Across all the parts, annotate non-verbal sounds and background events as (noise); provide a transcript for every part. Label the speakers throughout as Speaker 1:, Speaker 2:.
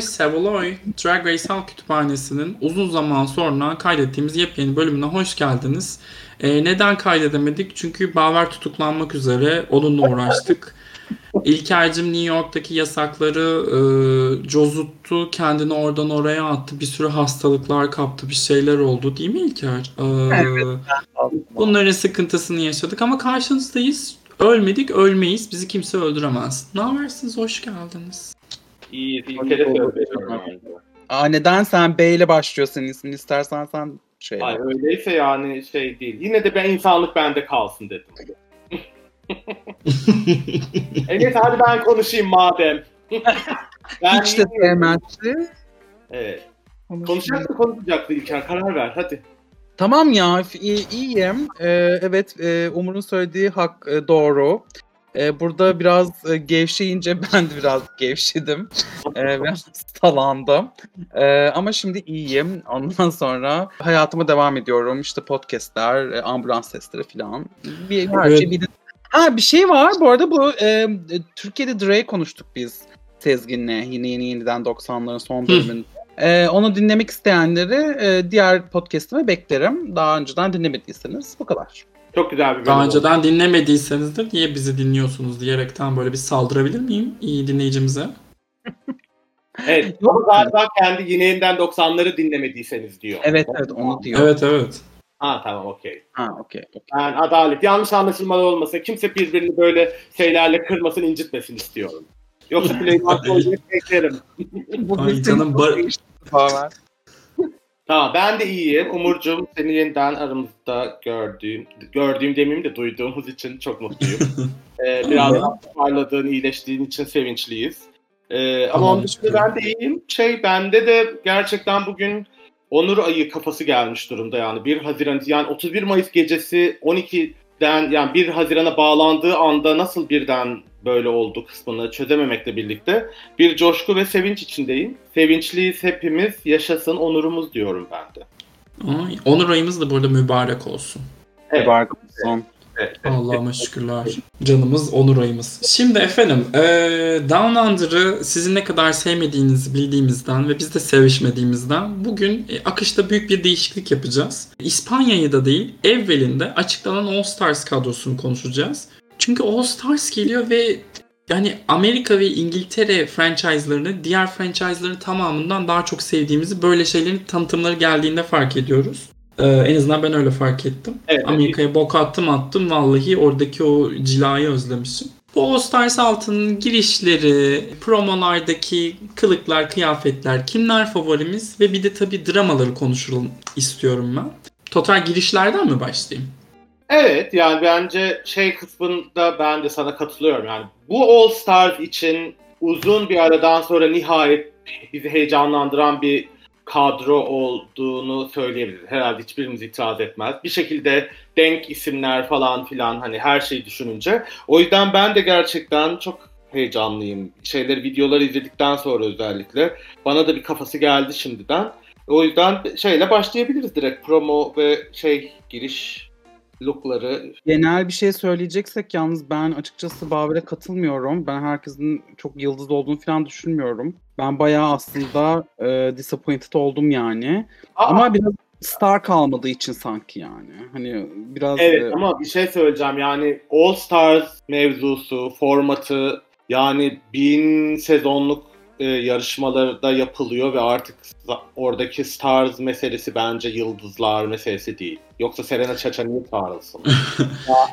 Speaker 1: Savoy Savoy Drag Race Halk Kütüphanesi'nin uzun zaman sonra kaydettiğimiz yepyeni bölümüne hoş geldiniz. Ee, neden kaydedemedik? Çünkü Baver tutuklanmak üzere onunla uğraştık. İlker'cim New York'taki yasakları e, cozuttu. Kendini oradan oraya attı. Bir sürü hastalıklar kaptı. Bir şeyler oldu değil mi İlker? Ee,
Speaker 2: Evet.
Speaker 1: bunların sıkıntısını yaşadık ama karşınızdayız. Ölmedik, ölmeyiz. Bizi kimse öldüremez. Ne habersiniz? Hoş geldiniz.
Speaker 3: İyi, bir kere söylüyorum.
Speaker 2: Aa, neden sen B ile başlıyorsun ismin istersen sen şey.
Speaker 3: Ay öyleyse yani şey değil. Yine de ben insanlık bende kalsın dedim. (laughs) evet hadi ben konuşayım madem. (laughs) ben
Speaker 2: Hiç de sevmezdi.
Speaker 3: Evet. Konuşacaktı konuşacaktı İlker karar ver hadi.
Speaker 2: Tamam ya iyi- iyiyim. Ee, evet e, Umur'un söylediği hak e, doğru. Ee, burada biraz e, gevşeyince (laughs) ben de biraz gevşedim. Ee, biraz salandım. Ee, ama şimdi iyiyim. Ondan sonra hayatıma devam ediyorum. İşte podcastler, e, ambulans sesleri falan. Bir, her
Speaker 1: Evet.
Speaker 2: şey bir Ha bir şey var bu arada bu e, e, Türkiye'de Dre konuştuk biz Sezgin'le yine yeni yeniden 90'ların son bölümünde. E, onu dinlemek isteyenleri e, diğer podcast'ime beklerim. Daha önceden dinlemediyseniz bu kadar.
Speaker 3: Çok güzel bir bölüm
Speaker 1: Daha
Speaker 3: oldu.
Speaker 1: önceden dinlemediyseniz de niye bizi dinliyorsunuz diyerekten böyle bir saldırabilir miyim iyi dinleyicimize?
Speaker 3: Evet. (laughs)
Speaker 2: Yok.
Speaker 3: Galiba kendi yine yeniden 90'ları dinlemediyseniz diyor.
Speaker 2: Evet evet onu diyor.
Speaker 1: Evet evet.
Speaker 3: Ha tamam okey.
Speaker 2: Ha okey. okey.
Speaker 3: Ben adalet, yanlış anlaşılmalar olmasın. Kimse birbirini böyle şeylerle kırmasın, incitmesin istiyorum. Yoksa (laughs) Playboy beklerim.
Speaker 1: Ay canım bar- (laughs)
Speaker 3: Tamam ben de iyiyim. Umurcuğum seni yeniden aramızda gördüğüm, gördüğüm demeyeyim de duyduğumuz için çok mutluyum. (laughs) ee, biraz parladığın, iyileştiğin için sevinçliyiz. Ee, ama onun dışında ben de iyiyim. Şey bende de gerçekten bugün Onur ayı kafası gelmiş durumda yani 1 Haziran yani 31 Mayıs gecesi 12'den yani 1 Haziran'a bağlandığı anda nasıl birden böyle oldu kısmını çözememekle birlikte bir coşku ve sevinç içindeyim. Sevinçliyiz hepimiz, yaşasın onurumuz diyorum ben de.
Speaker 1: Ay, Onur ayımız da burada mübarek olsun.
Speaker 3: Evet.
Speaker 2: Mübarek olsun.
Speaker 3: Evet.
Speaker 1: Allah'ıma şükürler. Canımız Onur ayımız. Şimdi efendim eee Down Under'ı sizin ne kadar sevmediğinizi bildiğimizden ve biz de sevişmediğimizden bugün e, akışta büyük bir değişiklik yapacağız. İspanya'yı da değil evvelinde açıklanan All Stars kadrosunu konuşacağız. Çünkü All Stars geliyor ve yani Amerika ve İngiltere franchise'larını diğer franchise'ların tamamından daha çok sevdiğimizi böyle şeylerin tanıtımları geldiğinde fark ediyoruz. Ee, en azından ben öyle fark ettim.
Speaker 3: Evet.
Speaker 1: Amerika'ya bok attım attım vallahi oradaki o cilayı özlemişim. Bu All Stars altının girişleri, promolardaki kılıklar, kıyafetler, kimler favorimiz ve bir de tabii dramaları konuşalım istiyorum ben. Total girişlerden mi başlayayım?
Speaker 3: Evet yani bence şey kısmında ben de sana katılıyorum. Yani bu All Stars için uzun bir aradan sonra nihayet bizi heyecanlandıran bir kadro olduğunu söyleyebiliriz. Herhalde hiçbirimiz itiraz etmez. Bir şekilde denk isimler falan filan hani her şeyi düşününce. O yüzden ben de gerçekten çok heyecanlıyım. Şeyleri, videoları izledikten sonra özellikle. Bana da bir kafası geldi şimdiden. O yüzden şeyle başlayabiliriz direkt. Promo ve şey giriş lookları.
Speaker 2: Genel bir şey söyleyeceksek yalnız ben açıkçası Baver'e katılmıyorum. Ben herkesin çok yıldız olduğunu falan düşünmüyorum. Ben bayağı aslında e, disappointed oldum yani.
Speaker 3: Aa,
Speaker 2: Ama biraz star kalmadığı için sanki yani. Hani biraz
Speaker 3: Evet
Speaker 2: e,
Speaker 3: ama bir şey söyleyeceğim yani All Stars mevzusu, formatı yani bin sezonluk e, yarışmalarda yapılıyor ve artık oradaki Stars meselesi bence yıldızlar meselesi değil. Yoksa Serena Chacha niye çağrılsın? (laughs)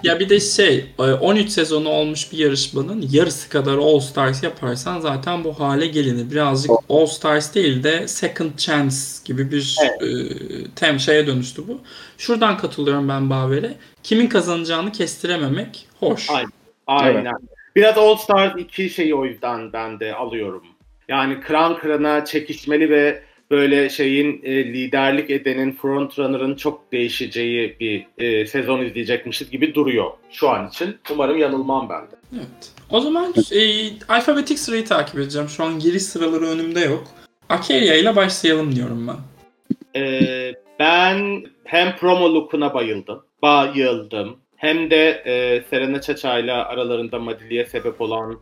Speaker 1: Ya bir de şey e, 13 sezonu olmuş bir yarışmanın yarısı kadar All Stars yaparsan zaten bu hale gelinir. Birazcık All Stars değil de Second Chance gibi bir
Speaker 3: Evet.
Speaker 1: e, tem şeye dönüştü bu. Şuradan katılıyorum ben Baver'e. Kimin kazanacağını kestirememek hoş.
Speaker 3: Aynen. Aynen. Biraz All Stars 2 şeyi o yüzden ben de alıyorum. Yani kıran kırana çekişmeli ve böyle şeyin e, liderlik edenin frontrunner'ın çok değişeceği bir e, sezon izleyecekmişiz gibi duruyor şu an için. Umarım yanılmam ben de.
Speaker 1: Evet. O zaman e, alfabetik sırayı takip edeceğim. Şu an giriş sıraları önümde yok. Akeria ile başlayalım diyorum ben.
Speaker 3: Ee, ben hem promo look'una bayıldım. Bayıldım. Hem de e, Serena Chacha ile aralarında Madili'ye sebep olan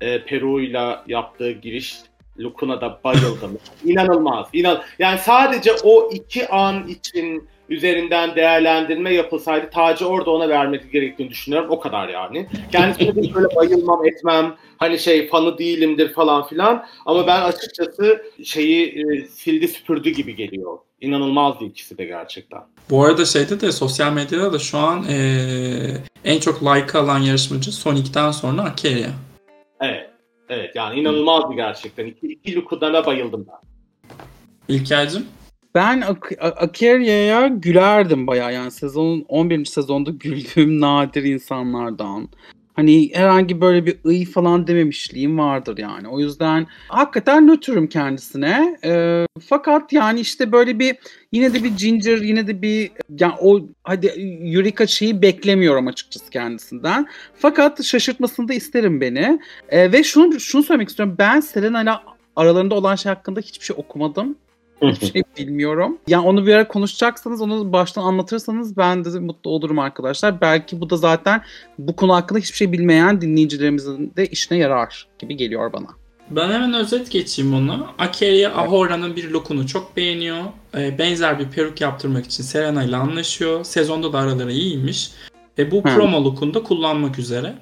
Speaker 3: e, Peru'yla yaptığı giriş look'una da bayıldım. İnanılmaz. İnan yani sadece o iki an için üzerinden değerlendirme yapılsaydı tacı orada ona vermesi gerektiğini düşünüyorum. O kadar yani. Kendisine de böyle bayılmam etmem. Hani şey fanı değilimdir falan filan. Ama ben açıkçası şeyi e, sildi süpürdü gibi geliyor. İnanılmazdı ikisi de gerçekten.
Speaker 1: Bu arada şeyde de sosyal medyada da şu an eee, en çok like alan yarışmacı Sonic'ten sonra Akeria.
Speaker 3: Evet. Evet yani inanılmazdı gerçekten. İki, iki look'una da bayıldım ben.
Speaker 1: İlker'cim?
Speaker 2: Ben Ak- A- Akeria'ya gülerdim bayağı yani sezonun 11. sezonda güldüğüm nadir insanlardan. Hani herhangi böyle bir ıy falan dememişliğim vardır yani. O yüzden hakikaten nötrüm kendisine. Ee, fakat yani işte böyle bir yine de bir ginger yine de bir yani o hadi Eureka şeyi beklemiyorum açıkçası kendisinden. Fakat şaşırtmasını da isterim beni. Ee, ve şunu şunu söylemek istiyorum. Ben Serena'yla aralarında olan şey hakkında hiçbir şey okumadım. Hiçbir şey bilmiyorum. Yani onu bir ara konuşacaksanız onu baştan anlatırsanız ben de mutlu olurum arkadaşlar. Belki bu da zaten bu konu hakkında hiçbir şey bilmeyen dinleyicilerimizin de işine yarar gibi geliyor bana.
Speaker 1: Ben hemen özet geçeyim onu. Akeria Ahora'nın bir lookunu çok beğeniyor. Ee, benzer bir peruk yaptırmak için Serena ile anlaşıyor. Sezonda da araları iyiymiş. Ve bu promo lookunu da kullanmak üzere.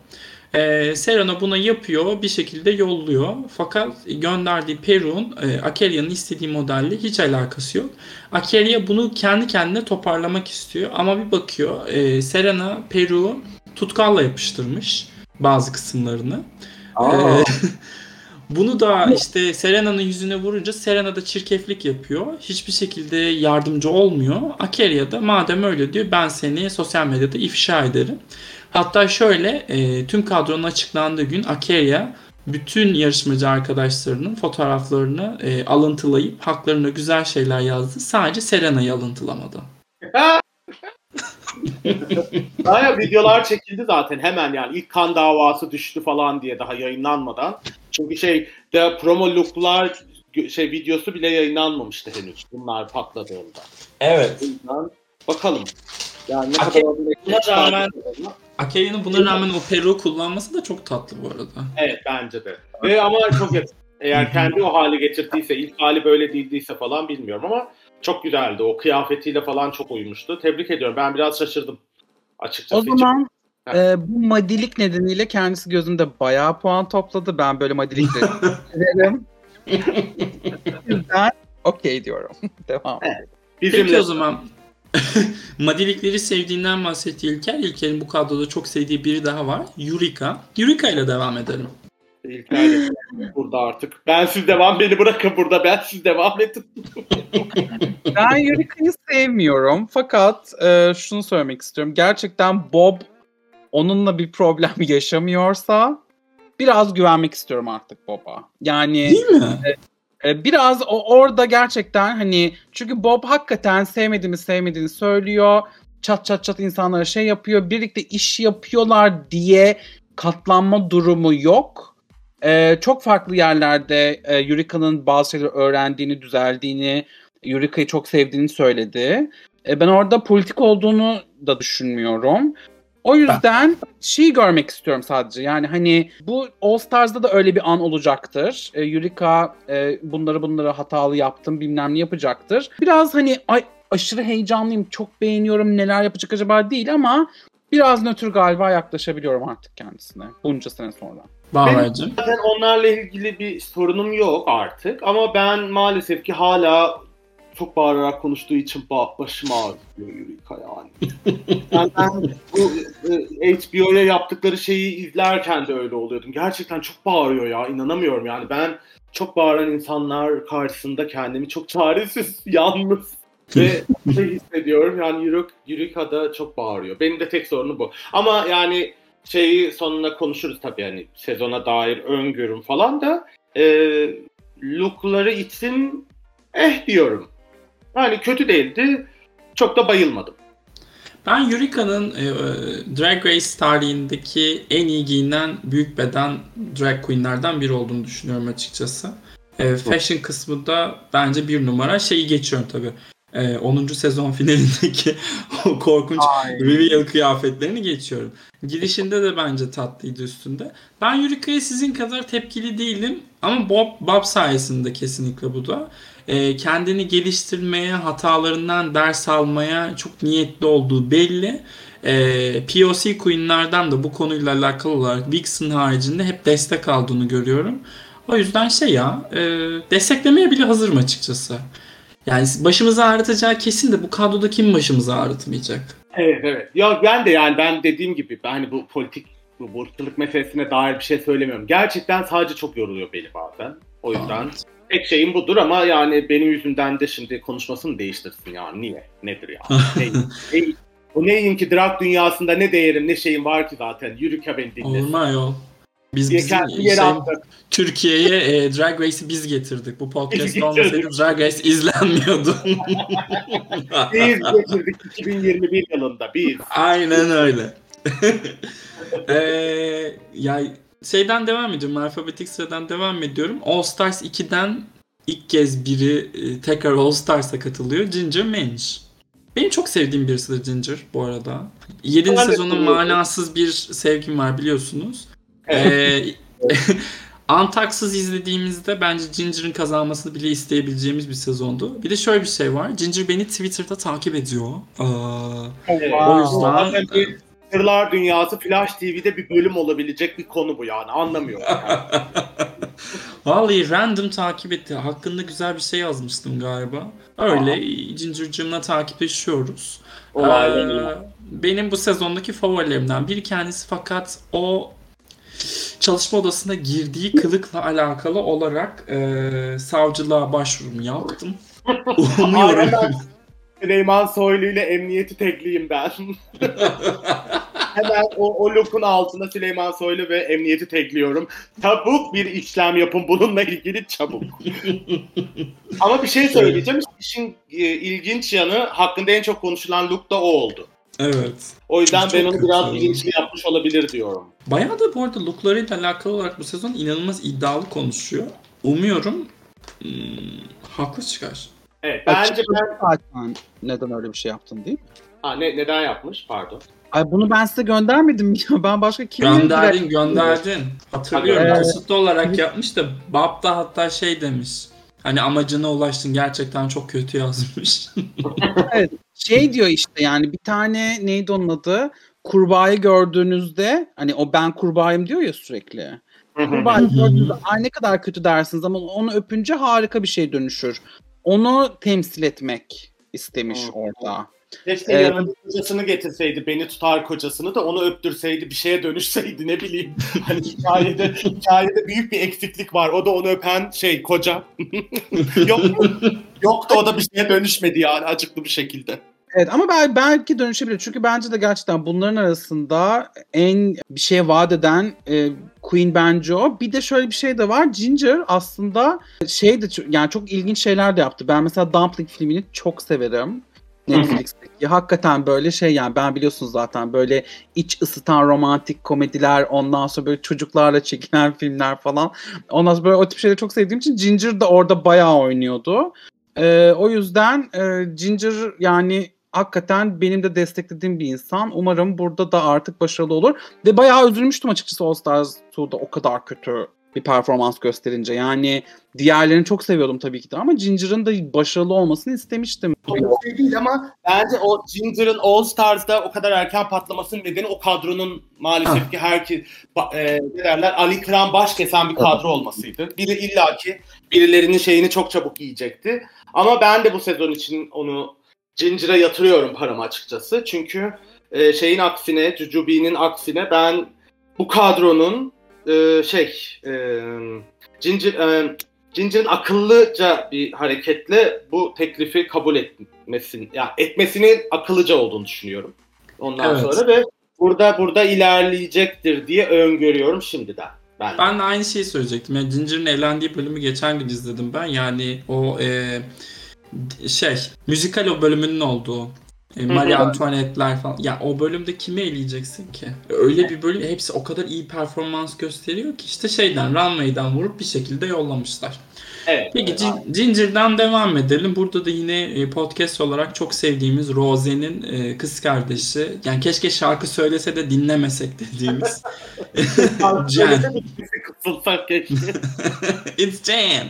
Speaker 1: Ee, Serena buna yapıyor, bir şekilde yolluyor. Fakat gönderdiği peruğun e, Akeria'nın istediği modelle hiç alakası yok. Akeria bunu kendi kendine toparlamak istiyor. Ama bir bakıyor, e, Serena peruğu tutkalla yapıştırmış bazı kısımlarını. Ee, (laughs) bunu da işte Serena'nın yüzüne vurunca Serena da çirkeflik yapıyor. Hiçbir şekilde yardımcı olmuyor. Akeria da madem öyle diyor ben seni sosyal medyada ifşa ederim. Hatta şöyle e, tüm kadronun açıklandığı gün Akeria bütün yarışmacı arkadaşlarının fotoğraflarını e, alıntılayıp haklarına güzel şeyler yazdı. Sadece Serena'yı alıntılamadı. (laughs)
Speaker 3: Baya videolar çekildi zaten hemen yani ilk kan davası düştü falan diye daha yayınlanmadan. Çünkü şey de promo looklar şey videosu bile yayınlanmamıştı henüz bunlar patladığında.
Speaker 1: Evet.
Speaker 3: Bakalım. Yani ne
Speaker 1: Ake-
Speaker 3: kadar
Speaker 1: buna rağmen- Akeria'nın buna rağmen o peruğu kullanması da çok tatlı bu arada.
Speaker 3: Evet bence de. Ve ama çok yakın. Eğer kendi o hale getirdiyse, ilk hali böyle değildiyse falan bilmiyorum ama çok güzeldi. O kıyafetiyle falan çok uymuştu. Tebrik ediyorum. Ben biraz şaşırdım. Açıkçası.
Speaker 2: O zaman
Speaker 3: Hiç-
Speaker 2: e, bu madilik nedeniyle kendisi gözümde bayağı puan topladı. Ben böyle (laughs) severim. (laughs) O yüzden okey diyorum. (laughs) Devam.
Speaker 3: Evet. Bizimle
Speaker 1: Peki o zaman (laughs) Madilikleri sevdiğinden bahsetti İlker. İlker'in bu kadroda çok sevdiği biri daha var. Yurika. Yurika ile devam edelim.
Speaker 3: İlker burada artık. Ben siz devam beni bırakın burada. Ben siz devam edin. (laughs)
Speaker 2: Ben Euryka'yı sevmiyorum. Fakat e, şunu söylemek istiyorum. Gerçekten Bob onunla bir problem (laughs) yaşamıyorsa biraz güvenmek istiyorum artık Bob'a. Yani
Speaker 1: Değil mi?
Speaker 2: e, biraz o orada gerçekten hani çünkü Bob hakikaten sevmediğini sevmediğini söylüyor. Çat çat çat insanlara şey yapıyor. Birlikte iş yapıyorlar diye katlanma durumu yok. E, çok farklı yerlerde e, Euryka'nın bazı şeyleri öğrendiğini, düzeldiğini, Euryka'yı çok sevdiğini söyledi. E, ben orada politik olduğunu da düşünmüyorum. O yüzden şey görmek istiyorum sadece. Yani hani bu All Stars'da da öyle bir an olacaktır. E, Eureka e, bunları bunları hatalı yaptım bilmem ne yapacaktır. Biraz hani ay aşırı heyecanlıyım, çok beğeniyorum neler yapacak acaba değil ama biraz nötr galiba yaklaşabiliyorum artık kendisine bunca sene sonra.
Speaker 1: Bağlayıcım.
Speaker 3: Zaten onlarla ilgili bir sorunum yok artık. Ama ben maalesef ki hala çok bağırarak konuştuğu için ba- başım ağrıyor Eureka yani. yani ben bu e, HBO'ya yaptıkları şeyi izlerken de öyle oluyordum. Gerçekten çok bağırıyor ya inanamıyorum yani. Ben çok bağıran insanlar karşısında kendimi çok çaresiz, (laughs) yalnız ve şey hissediyorum. Yani Eureka, çok bağırıyor. Benim de tek sorunu bu. Ama yani şeyi sonuna konuşuruz tabii hani sezona dair öngörüm falan da e, lookları için eh diyorum. Yani kötü değildi. Çok da bayılmadım.
Speaker 1: Ben Yurika'nın e, e, Drag Race tarihindeki en iyi giyinen büyük beden drag queenlerden biri olduğunu düşünüyorum açıkçası. E, fashion kısmında bence bir numara. Şeyi geçiyorum tabii. e, 10. sezon finalindeki (laughs) o korkunç reveal kıyafetlerini geçiyorum. Girişinde de bence tatlıydı üstünde. Ben Yurika'ya sizin kadar tepkili değilim ama Bob, Bob sayesinde kesinlikle bu da. E, kendini geliştirmeye, hatalarından ders almaya çok niyetli olduğu belli. E, POC Queen'lerden de bu konuyla alakalı olarak Vixen haricinde hep destek aldığını görüyorum. O yüzden şey ya, e, desteklemeye bile hazırım açıkçası. Yani başımızı ağrıtacağı kesin de bu kadroda kim başımızı ağrıtmayacak?
Speaker 3: Evet evet. Ya ben de yani ben dediğim gibi ben hani bu politik bu burçluluk meselesine dair bir şey söylemiyorum. Gerçekten sadece çok yoruluyor beni bazen. O yüzden tek şeyim budur ama yani benim yüzümden de şimdi konuşmasını değiştirsin ya. Niye? Nedir ya? (laughs) ne, ne, o neyim ki drag dünyasında ne değerim ne şeyim var ki zaten. Yürü ki beni dinlesin.
Speaker 1: Olma yol. Biz bizim şey. Türkiye'ye e, Drag Race'i biz getirdik. Bu (laughs) podcast olmasaydı. Drag Race izlenmiyordu. (laughs)
Speaker 3: Biz getirdik 2021 yılında biz.
Speaker 1: Aynen öyle. Eee ya şeyden devam ediyorum. Alfabetik sıradan devam ediyorum. All Stars 2'den ilk kez biri e, tekrar All Stars'a katılıyor. Ginger Minch. Benim çok sevdiğim birisidir Ginger bu arada. 7.
Speaker 3: Ben
Speaker 1: sezonun manasız bir sevgim var biliyorsunuz.
Speaker 3: Evet.
Speaker 1: Ee, (laughs) Antaksız izlediğimizde bence Ginger'ın kazanmasını bile isteyebileceğimiz bir sezondu. Bir de şöyle bir şey var. Ginger beni Twitter'da takip ediyor. Aa,
Speaker 3: Evet.
Speaker 1: o yüzden
Speaker 3: Zaten bir Sırlar Dünyası Flash TV'de bir bölüm olabilecek bir konu bu yani anlamıyorum. Yani. (laughs)
Speaker 1: Vallahi random takip etti. Hakkında güzel bir şey yazmıştım galiba. Öyle Ginger'cığımla takipleşiyoruz.
Speaker 3: Olaylarıyla.
Speaker 1: Ee, benim bu sezondaki favorilerimden bir kendisi fakat o çalışma odasına girdiği kılıkla alakalı olarak e, savcılığa başvurumu yaptım. (laughs) Umuyorum.
Speaker 3: Süleyman Soylu ile emniyeti tekliyim ben. (laughs) Hemen o, o look'un altına Süleyman Soylu ve emniyeti tekliyorum. Çabuk bir işlem yapın bununla ilgili çabuk. (laughs) Ama bir şey söyleyeceğim. İşin e, ilginç yanı hakkında en çok konuşulan look da o oldu.
Speaker 1: evet.
Speaker 3: O yüzden
Speaker 1: Çok
Speaker 3: ben onu biraz bilinçli yapmış olabilir diyorum.
Speaker 1: Bayağı da bu arada looklarıyla alakalı olarak bu sezon inanılmaz iddialı konuşuyor. Umuyorum hmm, haklı çıkar.
Speaker 3: Evet bence
Speaker 2: Açık
Speaker 3: ben...
Speaker 2: zaten neden öyle bir şey yaptın değil mi?
Speaker 3: Ha, ne, neden yapmış? Pardon.
Speaker 2: Ay bunu ben size göndermedim ya. (laughs) Ben başka kimle
Speaker 1: Gönderdin gönderdin. Hatırlıyorum.
Speaker 2: Evet.
Speaker 1: Kasıtlı olarak yapmış da Bab da hatta şey demiş. Hani amacına ulaştın gerçekten çok kötü yazmış. (laughs)
Speaker 2: Şey diyor işte yani bir tane neydi onun adı? Kurbağayı gördüğünüzde hani o ben kurbağayım diyor ya sürekli. Kurbağayı gördüğünüzde ay ne kadar kötü dersiniz ama onu öpünce harika bir şey dönüşür. Onu temsil etmek istemiş
Speaker 3: Hı.
Speaker 2: orada.
Speaker 3: Keşke yanında kocasını getirseydi, beni tutar kocasını da onu öptürseydi, bir şeye dönüşseydi ne bileyim. (laughs) Hani hikayede, hikayede büyük bir eksiklik var. O da onu öpen şey koca. (laughs) yok, yok da o da bir şeye dönüşmedi yani acıklı bir şekilde.
Speaker 2: Evet ama bel- belki dönüşebilir. Çünkü bence de gerçekten bunların arasında en bir şey vaat eden e, Queen bence o. Bir de şöyle bir şey de var. Ginger aslında şey de yani çok ilginç şeyler de yaptı. Ben mesela Dumpling filmini çok severim. Netflix'teki. Hakikaten böyle şey yani ben biliyorsunuz zaten böyle iç ısıtan romantik komediler ondan sonra böyle çocuklarla çekilen filmler falan. Ondan sonra böyle o tip şeyleri çok sevdiğim için Ginger da orada bayağı oynuyordu. Ee, o yüzden e, Ginger yani hakikaten benim de desteklediğim bir insan. Umarım burada da artık başarılı olur. Ve bayağı üzülmüştüm açıkçası All Stars 2'da o kadar kötü bir performans gösterince. Yani diğerlerini çok seviyordum tabii ki de ama Ginger'ın da başarılı olmasını istemiştim.
Speaker 3: O şey değil ama bence o Ginger'ın All Stars'da o kadar erken patlamasının nedeni o kadronun maalesef ki herkes ba- e, ne derler Ali Kıran baş kesen bir kadro olmasıydı. Biri illaki birilerinin şeyini çok çabuk yiyecekti. Ama ben de bu sezon için onu Ginger'a yatırıyorum paramı açıkçası. Çünkü e, şeyin aksine, Jujubee'nin aksine ben bu kadronun e, şey e, Ginger e, Ginger'ın akıllıca bir hareketle bu teklifi kabul etmesin, ya etmesinin akıllıca olduğunu düşünüyorum. Ondan
Speaker 1: Evet.
Speaker 3: sonra ve burada burada ilerleyecektir diye öngörüyorum şimdiden. Ben.
Speaker 1: Ben de aynı şeyi söyleyecektim. Yani Ginger'ın eğlendiği bölümü geçen gün izledim ben. Yani o e, şey müzikal o bölümünün olduğu e, Marie Antoinette'ler falan. Ya o bölümde kimi eleyeceksin ki? Öyle bir bölüm hepsi o kadar iyi performans gösteriyor ki işte şeyden runway'den vurup bir şekilde yollamışlar.
Speaker 3: Evet.
Speaker 1: Peki
Speaker 3: evet,
Speaker 1: Gin- Ginger'dan devam edelim. Burada da yine e, podcast olarak çok sevdiğimiz Rose'nin e, kız kardeşi. Yani keşke şarkı söylese de dinlemesek dediğimiz (laughs)
Speaker 3: keşke. (laughs)
Speaker 1: It's Jen.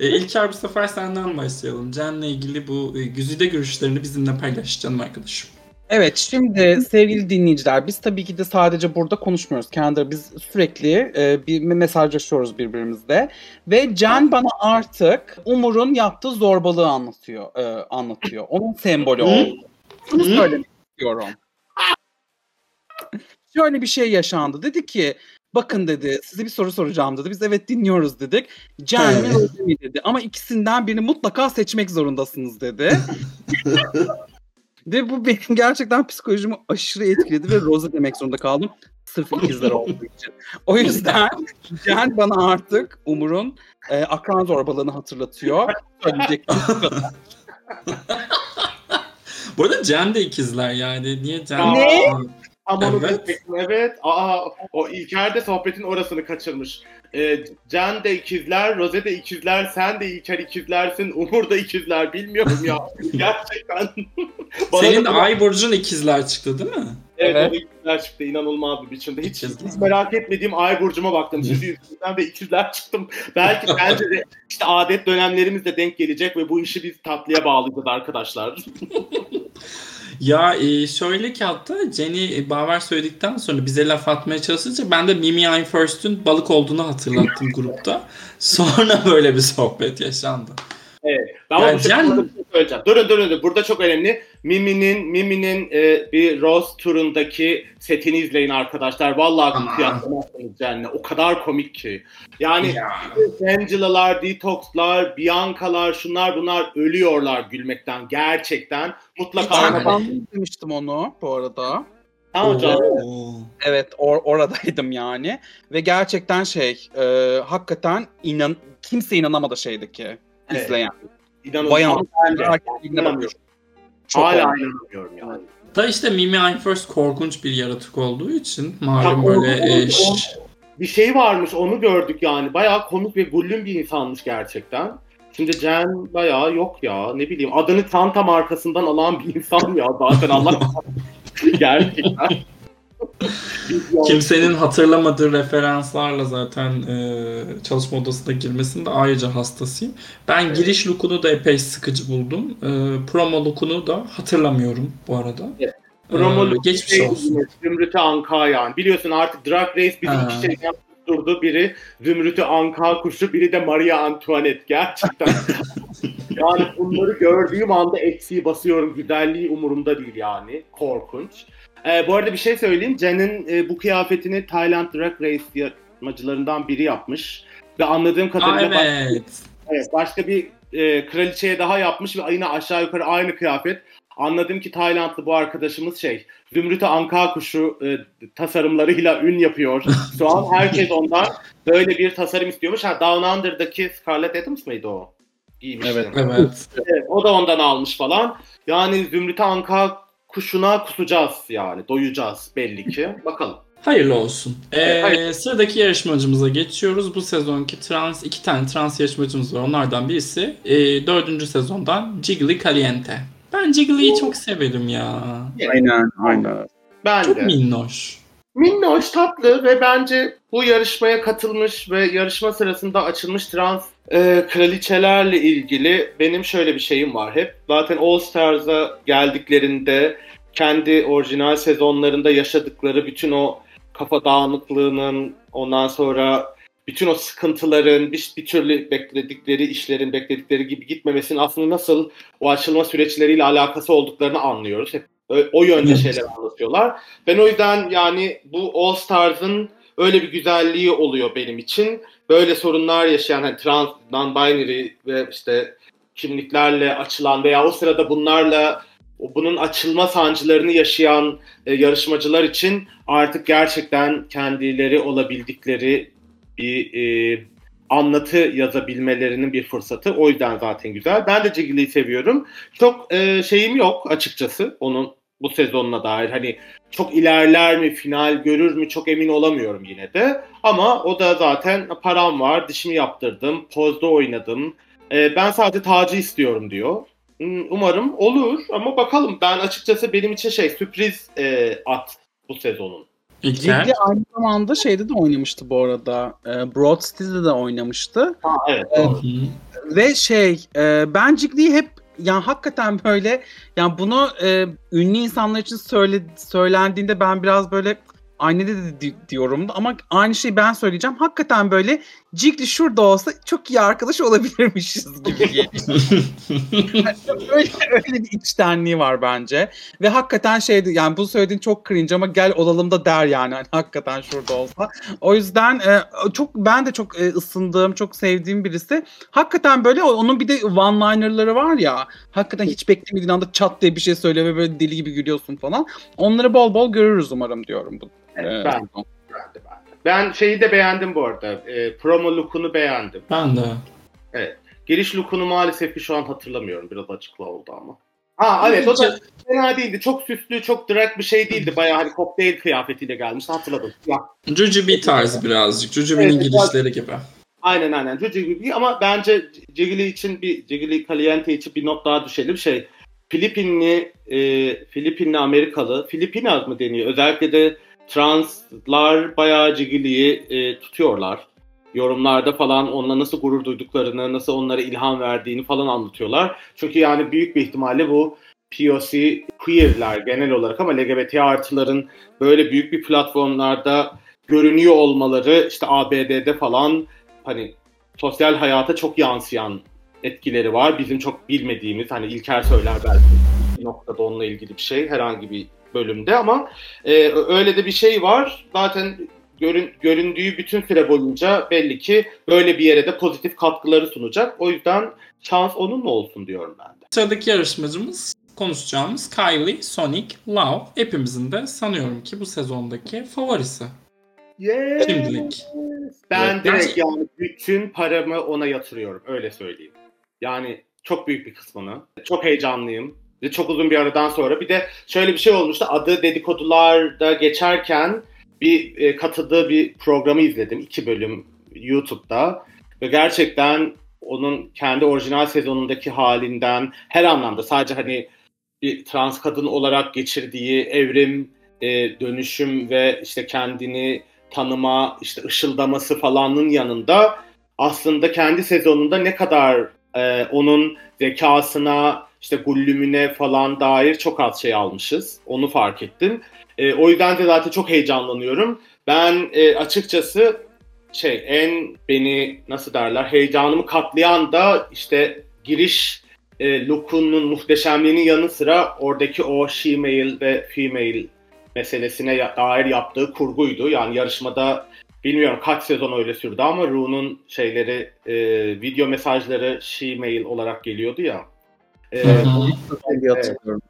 Speaker 1: E, İlker bu sefer senden başlayalım. Jen'le ilgili bu e, güzide görüşlerini bizimle paylaş canım arkadaşım.
Speaker 2: Evet şimdi sevgili dinleyiciler biz tabii ki de sadece burada konuşmuyoruz. Kendi biz sürekli e, bir mesajlaşıyoruz birbirimizle. Ve Can bana artık Umur'un yaptığı zorbalığı anlatıyor. e, anlatıyor. Onun sembolü oldu. Şunu
Speaker 3: Hı?
Speaker 2: söylemek istiyorum. Şöyle bir şey yaşandı. Dedi ki bakın dedi size bir soru soracağım dedi. Biz evet dinliyoruz dedik. Can mi. Rose mi dedi. Ama ikisinden birini mutlaka seçmek zorundasınız dedi. (laughs) Ve bu benim gerçekten psikolojimi aşırı etkiledi ve Rose demek zorunda kaldım. Sırf ikizler olduğu için. O yüzden Can bana artık Umur'un e, akran zorbalığını hatırlatıyor. Söyleyecek bu kadar.
Speaker 1: Bu arada Jen de ikizler yani. Niye Jen?
Speaker 2: Ne?
Speaker 3: Ama onu
Speaker 1: Evet.
Speaker 3: evet. Aa, o İlker de sohbetin orasını kaçırmış. Ee, Can de ikizler, Rose de ikizler, sen de İlker ikizlersin, Umur da ikizler. Bilmiyorum ya. (laughs) Gerçekten.
Speaker 1: Senin de Ay Burcu'nun ikizler çıktı değil mi?
Speaker 3: Evet,
Speaker 2: Evet.
Speaker 3: ikizler çıktı inanılmaz bir biçimde. Hiç,
Speaker 1: İkizler.
Speaker 3: hiç merak etmediğim ay burcuma baktım. Sizi (laughs) yüzünden ve ikizler çıktım. Belki bence de işte adet dönemlerimiz de denk gelecek ve bu işi biz tatlıya bağlayacağız arkadaşlar. (laughs)
Speaker 1: Ya e, şöyle ki hatta Jenny e, Bauer söyledikten sonra bize laf atmaya çalışınca ben de Mimi I'm First'ün balık olduğunu hatırlattım grupta. (laughs) Sonra böyle bir sohbet yaşandı.
Speaker 3: Ama
Speaker 1: Ya
Speaker 3: bu
Speaker 1: Can-
Speaker 3: burada bir şey söyleyeceğim. Durun durun durun. Burada çok önemli. Mimi'nin Mimi'nin e, bir Rose turundaki setini izleyin arkadaşlar. Vallahi kıyaslamazsınız Jen'le. O kadar komik ki. Yani
Speaker 1: Ya.
Speaker 3: Angela'lar, Detox'lar, Bianca'lar, şunlar bunlar ölüyorlar gülmekten. Gerçekten. Mutlaka.
Speaker 2: Ben de izlemiştim onu bu arada.
Speaker 3: Tamam.
Speaker 2: Evet or- oradaydım yani. Ve gerçekten şey e, hakikaten inan kimse inanamadı şeydeki
Speaker 3: Evet.
Speaker 2: izleyen.
Speaker 3: İnanılmaz.
Speaker 2: Bayan bakıyor. Çok
Speaker 3: Hala inanamıyorum yani.
Speaker 1: Da işte Mimi I'm First korkunç bir yaratık olduğu için malum
Speaker 3: Ya,
Speaker 1: böyle
Speaker 3: korkunç,
Speaker 1: e, ş-
Speaker 3: korkunç. Bir şey varmış onu gördük yani. Bayağı komik ve gullüm bir insanmış gerçekten. Şimdi Jen bayağı yok ya ne bileyim adını çanta markasından alan bir insan ya zaten Allah (laughs) gerçekten. (laughs)
Speaker 1: kimsenin hatırlamadığı referanslarla zaten e, çalışma odasına girmesinde ayrıca hastasıyım. Ben giriş look'unu da epey sıkıcı buldum. E, promo look'unu da hatırlamıyorum bu arada.
Speaker 3: Evet.
Speaker 1: E,
Speaker 3: Promolu
Speaker 1: geçmiş
Speaker 3: şey,
Speaker 1: olsun.
Speaker 3: Zümrüt'ü Anka yani. Biliyorsun artık Drag Race bizi
Speaker 1: Ha.
Speaker 3: iki şeyden tutturdu. Biri Zümrüt'ü Anka kuşu, biri de Maria Antoinette. Gerçekten. (laughs) yani bunları gördüğüm anda eksiği basıyorum. Güzelliği umurumda değil yani. Korkunç. Ee, bu arada bir şey söyleyeyim. Jen'in e, bu kıyafetini Thailand Drag Race yarışmacılarından biri yapmış. Ve anladığım kadarıyla
Speaker 1: evet.
Speaker 3: Evet, başka bir e, kraliçeye daha yapmış ve yine aşağı yukarı aynı kıyafet. Anladım ki Taylandlı bu arkadaşımız şey, Zümrüt'ü Anka kuşu e, tasarımlarıyla ün yapıyor. (laughs) Şu an herkes ondan böyle bir tasarım istiyormuş. Ha, Down Under'daki Scarlett Adams mıydı o? Giymişti.
Speaker 2: Evet.
Speaker 1: Evet.
Speaker 3: Evet, o da ondan almış falan. Yani Zümrüt'ü Anka kuşuna kusacağız yani. Doyacağız belli ki. (laughs) Bakalım.
Speaker 1: Hayırlı olsun. Ee,
Speaker 3: Evet, hayırlı.
Speaker 1: sıradaki yarışmacımıza geçiyoruz. Bu sezonki trans, iki tane trans yarışmacımız var. Onlardan birisi e, dördüncü sezondan Jiggly Caliente. Ben Jiggly'yi çok severim ya.
Speaker 2: Aynen aynen.
Speaker 3: Ben
Speaker 1: Çok
Speaker 3: de.
Speaker 1: minnoş.
Speaker 3: Minnoş, tatlı ve bence bu yarışmaya katılmış ve yarışma sırasında açılmış trans e, kraliçelerle ilgili benim şöyle bir şeyim var hep. Zaten All Stars'a geldiklerinde kendi orijinal sezonlarında yaşadıkları bütün o kafa dağınıklığının ondan sonra bütün o sıkıntıların bir, bir türlü bekledikleri işlerin bekledikleri gibi gitmemesinin aslında nasıl o açılma süreçleriyle alakası olduklarını anlıyoruz. Hep o, yönde şeyler anlatıyorlar. Ben o yüzden yani bu All Stars'ın öyle bir güzelliği oluyor benim için. Böyle sorunlar yaşayan hani trans, non-binary ve işte kimliklerle açılan veya o sırada bunlarla bunun açılma sancılarını yaşayan e, yarışmacılar için artık gerçekten kendileri olabildikleri bir e, anlatı yazabilmelerinin bir fırsatı. O yüzden zaten güzel. Ben de Jiggly'yi seviyorum. Çok e, şeyim yok açıkçası onun bu sezonuna dair. Hani çok ilerler mi, final görür mü çok emin olamıyorum yine de. Ama o da zaten param var, dişimi yaptırdım, pozda oynadım. Ee, ben sadece tacı istiyorum diyor. Hmm, Umarım olur ama bakalım. Ben açıkçası benim için şey sürpriz e, at bu sezonun.
Speaker 2: Jiggly aynı zamanda şeyde de oynamıştı bu arada. E, Broad City'de de oynamıştı.
Speaker 3: Ha, evet.
Speaker 1: Hı.
Speaker 2: Ve şey e, ben Jiggly'yi hep yani hakikaten böyle yani bunu e, ünlü insanlar için söyle, söylendiğinde ben biraz böyle aynı de di- diyorum ama aynı şeyi ben söyleyeceğim. Hakikaten böyle Jiggly şurada olsa çok iyi arkadaş olabilirmişiz gibi geliyor. (laughs) öyle, öyle bir içtenliği var bence. Ve hakikaten şeydi yani bu söylediğin çok cringe ama gel olalım da der yani hani hakikaten şurada olsa. O yüzden e, çok ben de çok e, ısındığım, çok sevdiğim birisi. Hakikaten böyle onun bir de one-liner'ları var ya. Hakikaten hiç beklemediğin anda çat diye bir şey söylüyor ve böyle deli gibi gülüyorsun falan. Onları bol bol görürüz umarım diyorum bu.
Speaker 3: Evet,
Speaker 2: e,
Speaker 3: ben. Ben şeyi de beğendim bu arada. E, promo look'unu beğendim.
Speaker 1: Ben de.
Speaker 3: Giriş look'unu maalesef ki şu an hatırlamıyorum. Biraz açıkla oldu ama. Ha evet o da fena değildi. Çok süslü, çok drag bir şey değildi. Bayağı hani kokteyl kıyafetiyle gelmişti. Hatırladım. Ya,
Speaker 1: Jujubi tarzı birazcık. Jujubi'nin
Speaker 3: Evet,
Speaker 1: girişleri gibi.
Speaker 3: aynen aynen. Cucu gibi ama bence Cigili için bir Cigili Caliente için bir not daha düşelim. Şey Filipinli e, Filipinli Amerikalı Filipinaz mı deniyor? Özellikle de translar bayağı Cigili'yi e, tutuyorlar. Yorumlarda falan onunla nasıl gurur duyduklarını, nasıl onlara ilham verdiğini falan anlatıyorlar. Çünkü yani büyük bir ihtimalle bu POC queerler genel olarak ama LGBT artıların böyle büyük bir platformlarda görünüyor olmaları işte ABD'de falan hani sosyal hayata çok yansıyan etkileri var. Bizim çok bilmediğimiz hani İlker söyler belki bir noktada onunla ilgili bir şey herhangi bir bölümde ama e, öyle de bir şey var. Zaten görün, göründüğü bütün süre boyunca belli ki böyle bir yere de pozitif katkıları sunacak. O yüzden şans onunla olsun diyorum ben de.
Speaker 1: Sıradaki yarışmacımız konuşacağımız Kylie Sonic Love. Hepimizin de sanıyorum ki bu sezondaki favorisi. Şimdilik.
Speaker 3: Ben
Speaker 1: Evet,
Speaker 3: direkt
Speaker 1: gerçi-
Speaker 3: yani bütün paramı ona yatırıyorum. Öyle söyleyeyim. Yani çok büyük bir kısmını. Çok heyecanlıyım. Çok uzun bir aradan sonra. Bir de şöyle bir şey olmuştu. Adı dedikodularda geçerken bir e, katıldığı bir programı izledim. iki bölüm YouTube'da. Ve gerçekten onun kendi orijinal sezonundaki halinden her anlamda sadece hani bir trans kadın olarak geçirdiği evrim, e, dönüşüm ve işte kendini tanıma, işte ışıldaması falanın yanında aslında kendi sezonunda ne kadar e, onun zekasına, işte gullümüne falan dair çok az şey almışız. Onu fark ettim. E, o yüzden de zaten çok heyecanlanıyorum. Ben e, açıkçası şey en beni nasıl derler heyecanımı katlayan da işte giriş e, look'unun muhteşemliğinin yanı sıra oradaki o she-male ve female meselesine dair yaptığı kurguydu. Yani yarışmada bilmiyorum kaç sezon öyle sürdü ama Ru'nun şeyleri e, video mesajları she-mail olarak geliyordu ya. E,
Speaker 2: bir hatırlıyorum.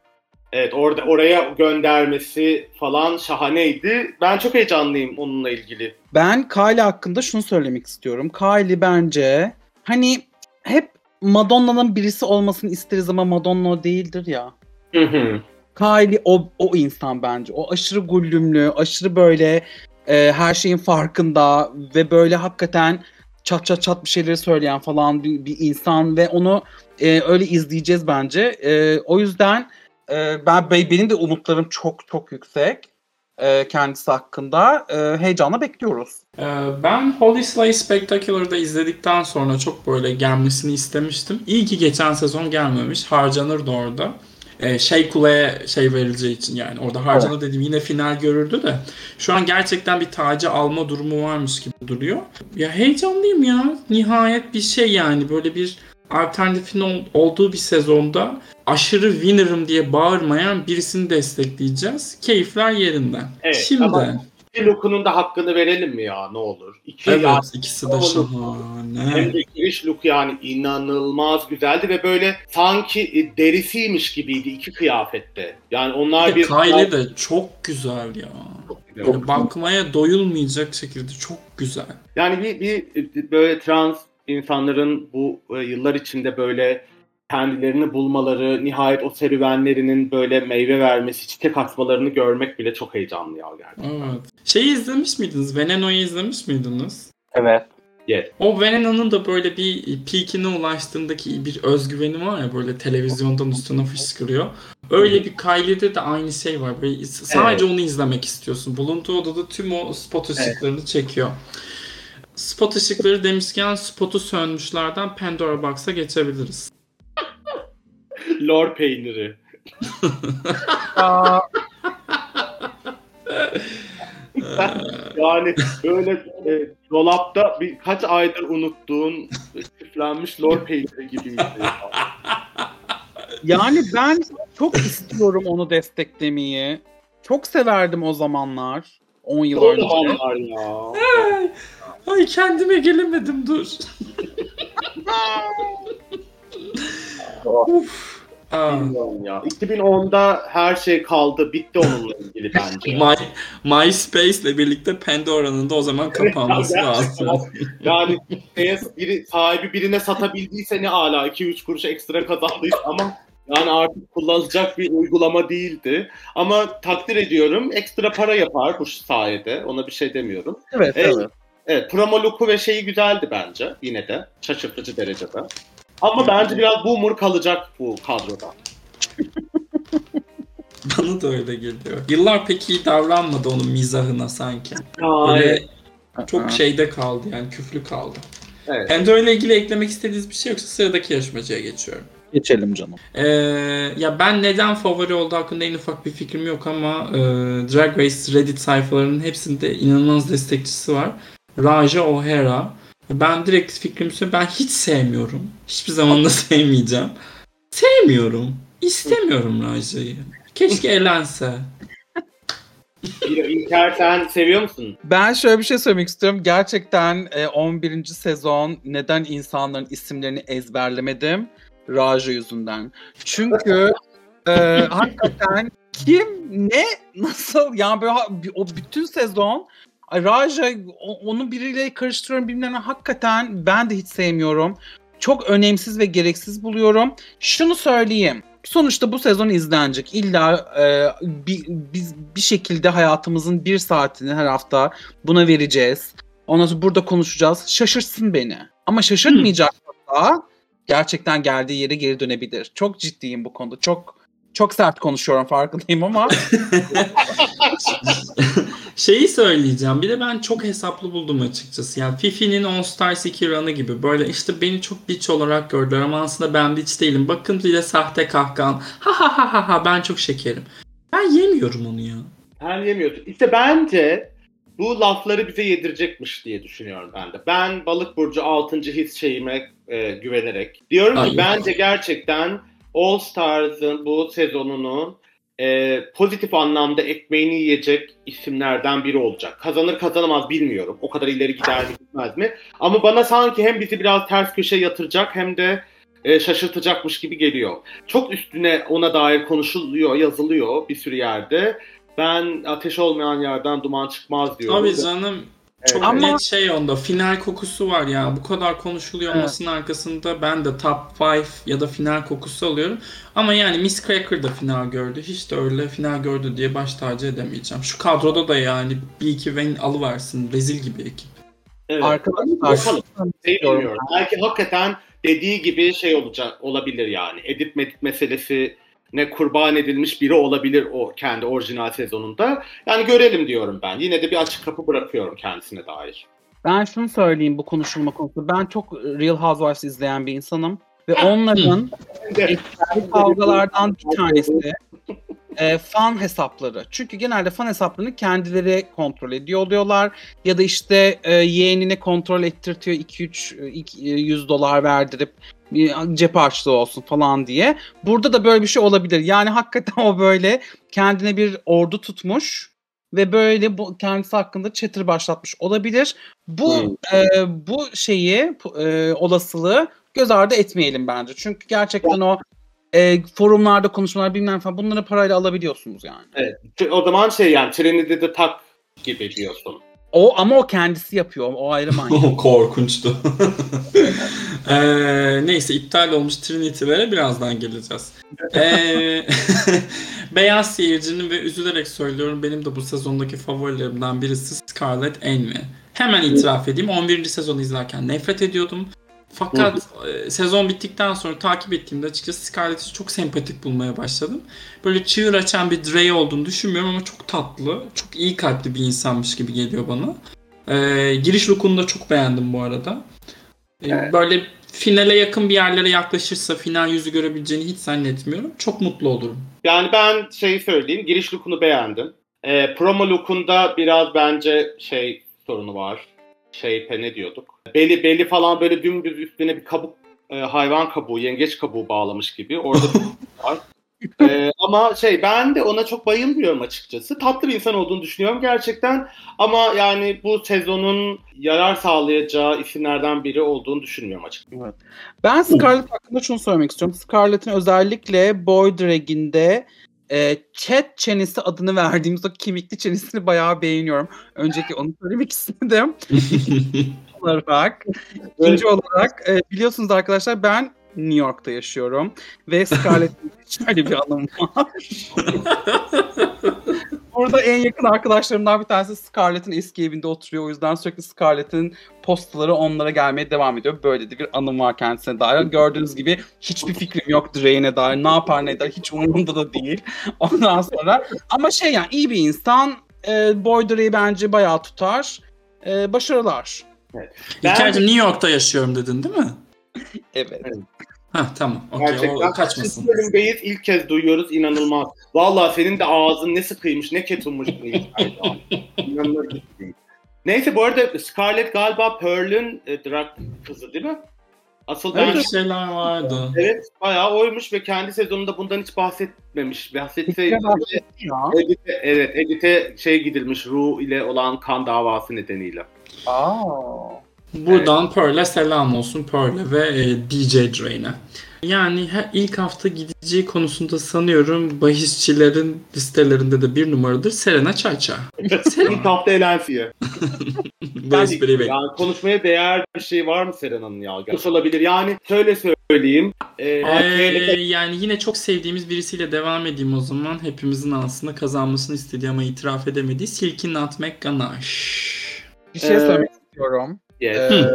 Speaker 3: evet orada oraya göndermesi falan şahaneydi. Ben çok heyecanlıyım onunla ilgili.
Speaker 2: Ben Kylie hakkında şunu söylemek istiyorum. Kylie bence hani hep Madonna'nın birisi olmasını isteriz ama Madonna değildir ya.
Speaker 3: Hı hı.
Speaker 2: Kylie o, o insan bence. O aşırı gullümlü, aşırı böyle e, her şeyin farkında ve böyle hakikaten çat çat çat bir şeyleri söyleyen falan bir, bir insan ve onu e, öyle izleyeceğiz bence. E, o yüzden e, ben be- benim de umutlarım çok çok yüksek e, kendisi hakkında. E, heyecanla bekliyoruz.
Speaker 1: Ee, Ben Holy Slay Spectacular'da izledikten sonra çok böyle gelmesini istemiştim. İyi ki geçen sezon gelmemiş. Harcanırdı orada. Ee, şey Kule'ye şey verileceği için yani orada harcanır dediğim yine final görürdü de şu an gerçekten bir tacı alma durumu varmış gibi duruyor. Ya heyecanlıyım ya. Nihayet bir şey yani böyle bir alternatifin ol- olduğu bir sezonda aşırı winner'ım diye bağırmayan birisini destekleyeceğiz. Keyifler yerinden.
Speaker 3: Evet,
Speaker 1: Şimdi
Speaker 3: ama- İki look'unun da hakkını verelim mi ya ne olur? İki
Speaker 1: evet
Speaker 3: ya-
Speaker 1: ikisi de şahane.
Speaker 3: Hem de giriş look yani inanılmaz güzeldi ve böyle sanki e, derisiymiş gibiydi iki kıyafette. Yani onlar
Speaker 1: Bir. Kylie de çok güzel ya.
Speaker 3: Çok
Speaker 1: bakmaya doyulmayacak şekilde çok güzel.
Speaker 3: Yani bir, bir, bir böyle trans insanların bu e, yıllar içinde böyle kendilerini bulmaları, nihayet o serüvenlerinin böyle meyve vermesi, çiçek açmalarını görmek bile çok heyecanlı ya gerçekten.
Speaker 1: Evet. Şeyi izlemiş miydiniz? Veneno'yu izlemiş miydiniz?
Speaker 2: Evet.
Speaker 1: O Veneno'nun da böyle bir peakine ulaştığındaki bir özgüveni var ya böyle televizyondan üstüne fışkırıyor. Öyle bir Kylie'de de aynı şey var. Böyle sadece onu izlemek istiyorsun. Bulunduğu odada tüm o spot ışıklarını çekiyor. Spot ışıkları demişken spotu sönmüşlerden Pandora Box'a geçebiliriz. (laughs)
Speaker 3: Lor peyniri. (laughs) Yani böyle e, dolapta birkaç aydır unuttuğun çiftlenmiş lor peyniri gibiydi.
Speaker 2: yani ben çok istiyorum onu desteklemeyi. Çok severdim o zamanlar. 10 yıl
Speaker 3: o
Speaker 2: önce.
Speaker 3: zamanlar ya.
Speaker 1: Ay, kendime gelemedim dur. Uf. Aa.
Speaker 3: Bilmiyorum ya. 2010'da her şey kaldı. Bitti onunla ilgili (laughs) bence.
Speaker 1: My, MySpace ile birlikte Pandora'nın da o zaman kapanması
Speaker 3: Ya
Speaker 1: lazım. (laughs)
Speaker 3: Yani şeye biri, sahibi birine satabildiyse ne ala 2-3 kuruş ekstra kazandıysa (laughs) ama yani artık kullanılacak bir uygulama değildi. Ama takdir ediyorum. Ekstra para yapar bu sayede. Ona bir şey demiyorum.
Speaker 2: Evet,
Speaker 3: Evet.
Speaker 2: evet.
Speaker 3: Evet, promo look'u ve şeyi güzeldi bence yine de. Şaşırtıcı derecede. Ama bence biraz boomer kalacak bu kadroda. (laughs)
Speaker 1: Bana da öyle geliyor. Yıllar pek iyi davranmadı onun mizahına sanki.
Speaker 3: Yani,
Speaker 1: Böyle çok şeyde kaldı yani küflü kaldı.
Speaker 3: evet.
Speaker 1: Pandora ile ilgili eklemek istediğiniz bir şey yoksa sıradaki yarışmacıya geçiyorum.
Speaker 2: Geçelim canım.
Speaker 1: Ee, ya ben neden favori olduğu hakkında en ufak bir fikrim yok ama e, Drag Race Reddit sayfalarının hepsinde inanılmaz destekçisi var. Raja O'Hara. Ben direkt fikrimi söyleyeyim. Ben hiç sevmiyorum. Hiçbir zaman da (laughs) sevmeyeceğim. Sevmiyorum. İstemiyorum Raja'yı. Keşke elense.
Speaker 3: İl- İlker sen seviyor musun?
Speaker 2: Ben şöyle bir şey söylemek istiyorum. Gerçekten e, 11. sezon neden insanların isimlerini ezberlemedim? Raja yüzünden. Çünkü e, hakikaten kim, ne, nasıl yani böyle o bütün sezon Raja onu biriyle karıştırıyorum bilmem hakikaten ben de hiç sevmiyorum. Çok önemsiz ve gereksiz buluyorum. Şunu söyleyeyim. Sonuçta bu sezon izlenecek. İlla e, bir, biz bir şekilde hayatımızın bir saatini her hafta buna vereceğiz. Ondan sonra burada konuşacağız. Şaşırtsın beni. Ama şaşırtmayacaksa gerçekten geldiği yere geri dönebilir. Çok ciddiyim bu konuda. Çok çok sert konuşuyorum farkındayım ama (laughs)
Speaker 1: Şeyi söyleyeceğim. Bir de ben çok hesaplı buldum açıkçası. Yani Fifi'nin All Stars 2 run'ı gibi. Böyle işte beni çok bitch olarak gördüler ama aslında ben bitch değilim. Bakın bir de sahte kahkahan. Ha ha ha ha ha ben çok şekerim. Ben yemiyorum onu ya.
Speaker 3: Sen yemiyorsun. İşte bence bu lafları bize yedirecekmiş diye düşünüyorum ben de. Ben balık burcu 6. his şeyime e, güvenerek. Diyorum ki
Speaker 1: Ay.
Speaker 3: bence gerçekten All Stars'ın bu sezonunun e, pozitif anlamda ekmeğini yiyecek isimlerden biri olacak. Kazanır kazanamaz bilmiyorum. O kadar ileri gider mi gitmez mi? Ama bana sanki hem bizi biraz ters köşe yatıracak hem de e, şaşırtacakmış gibi geliyor. Çok üstüne ona dair konuşuluyor, yazılıyor bir sürü yerde. Ben ateş olmayan yerden duman çıkmaz diyorum.
Speaker 1: Abi canım çok
Speaker 2: Ama-
Speaker 1: net şey onda final kokusu var ya. Bu kadar konuşuluyor
Speaker 2: Evet.
Speaker 1: olmasının arkasında ben de top 5 ya da final kokusu alıyorum. Ama yani Miss Cracker da final gördü. Hiç de öyle final gördü diye baş tacı edemeyeceğim. Şu kadroda da yani bir iki win alıversin. Rezil gibi ekip.
Speaker 3: Evet.
Speaker 2: arkadaşlar
Speaker 3: bilmiyorum. Belki hakikaten dediği gibi şey olacak olabilir yani. Edit medit meselesi ne kurban edilmiş biri olabilir o kendi orijinal sezonunda. Yani görelim diyorum ben. Yine de bir açık kapı bırakıyorum kendisine dair.
Speaker 2: Ben şunu söyleyeyim bu konuşulma konusu. Ben çok Real Housewives izleyen bir insanım. Ve onların efsane kavgalardan bir tanesi e, fan hesapları. Çünkü genelde fan hesaplarını kendileri kontrol ediyor oluyorlar. Ya da işte e, yeğenine kontrol ettirtiyor 2-3 100 dolar verdirip cep harçlığı olsun falan diye. Burada da böyle bir şey olabilir. Yani hakikaten (laughs) o böyle kendine bir ordu tutmuş ve böyle bu kendisi hakkında çetir başlatmış olabilir. Bu
Speaker 3: Hmm.
Speaker 2: e, bu şeyi e, olasılığı göz ardı etmeyelim bence. Çünkü gerçekten o e, forumlarda konuşmalar bilmem falan bunları parayla alabiliyorsunuz yani.
Speaker 3: Evet. O zaman şey yani Trinidad'ı tak gibi diyorsun.
Speaker 2: O ama o kendisi yapıyor. O ayrı (laughs) manyak.
Speaker 1: O korkunçtu. (laughs) Ee, neyse iptal olmuş Trinity'lere birazdan geleceğiz. Ee, (laughs) Beyaz Seyircinin ve üzülerek söylüyorum benim de bu sezondaki favorilerimden birisi Scarlett Envy. Hemen itiraf edeyim 11. sezonu izlerken nefret ediyordum. Fakat e, sezon bittikten sonra takip ettiğimde açıkçası Scarlett'i çok sempatik bulmaya başladım. Böyle çığır açan bir Drey olduğunu düşünmüyorum ama çok tatlı, çok iyi kalpli bir insanmış gibi geliyor bana. Ee, giriş look'unu da çok beğendim bu arada. Ee,
Speaker 3: Evet.
Speaker 1: Böyle finale yakın bir yerlere yaklaşırsa final yüzü görebileceğini hiç zannetmiyorum. Çok mutlu olurum.
Speaker 3: Yani ben şey söyleyeyim. Giriş look'unu beğendim. Ee, promo look'unda biraz bence şey sorunu var. Şey ne diyorduk? Beli beli falan böyle dümdüz üstüne bir kabuk e, hayvan kabuğu, yengeç kabuğu bağlamış gibi. Orada (laughs) var. Ee, ama şey ben de ona çok bayılmıyorum açıkçası. Tatlı bir insan olduğunu düşünüyorum gerçekten. Ama yani bu sezonun yarar sağlayacağı isimlerden biri olduğunu düşünmüyorum açıkçası.
Speaker 2: Ben Scarlett hakkında şunu söylemek istiyorum. Scarlett'in özellikle Boy Drag'inde e, chat çenesi adını verdiğimiz o kemikli çenesini bayağı beğeniyorum. Önceki onu söylemek (laughs) istedim. (laughs) olarak. İkinci olarak e, biliyorsunuz arkadaşlar ben New York'ta yaşıyorum ve Scarlett'in (laughs) şöyle bir anım var. (laughs) Burada en yakın arkadaşlarımdan bir tanesi Scarlett'in eski evinde oturuyor. O yüzden sürekli Scarlett'in postaları onlara gelmeye devam ediyor. Böyle de bir anım var kendisine dair. Gördüğünüz gibi hiçbir fikrim yok Drake'ine dair. Ne yapar ne eder hiç umurumda da değil. (laughs) Ondan sonra ama şey yani iyi bir insan. E, Boy Drake'i bence bayağı tutar. E, başarılar.
Speaker 1: İlker'cim New York'ta yaşıyorum dedin değil mi?
Speaker 2: Evet.
Speaker 1: Hah tamam. Okey o
Speaker 3: Gerçekten.
Speaker 1: kaçmasın.
Speaker 3: Bölüm Bey'iz ilk kez duyuyoruz inanılmaz. Vallahi senin de ağzın ne sıkıymış ne ketummuş. İnanılır bir şey. Neyse bu arada Scarlett galiba Pearl'ün e, drag kızı değil mi? Asıl
Speaker 1: Öyle bir şeyler vardı.
Speaker 3: evet bayağı oymuş ve kendi sezonunda bundan hiç bahsetmemiş. Bahsetse
Speaker 2: Ya.
Speaker 3: Edit'e, evet Edit'e şey gidilmiş Ru ile olan kan davası nedeniyle.
Speaker 2: Aa.
Speaker 1: Buradan Pearl'e selam olsun Pearl'e ve e, DJ Drake'e. Yani ilk hafta gideceği konusunda sanıyorum bahisçilerin listelerinde de bir numaradır Serena Çayça. (laughs)
Speaker 3: İlk hafta elensiye. (laughs)
Speaker 1: Bu espriyi bek-
Speaker 3: Yani konuşmaya değer bir şey var mı Serena'nın ya? Nasıl olabilir? Yani şöyle söyleyeyim. E,
Speaker 1: Ee, yani yine çok sevdiğimiz birisiyle devam edeyim o zaman. Hepimizin aslında kazanmasını istediği ama itiraf edemediği Silky Nutmeg Ganache.
Speaker 2: Bir şey
Speaker 3: Ee,
Speaker 2: söylemek istiyorum.
Speaker 3: Yes.
Speaker 2: Ee,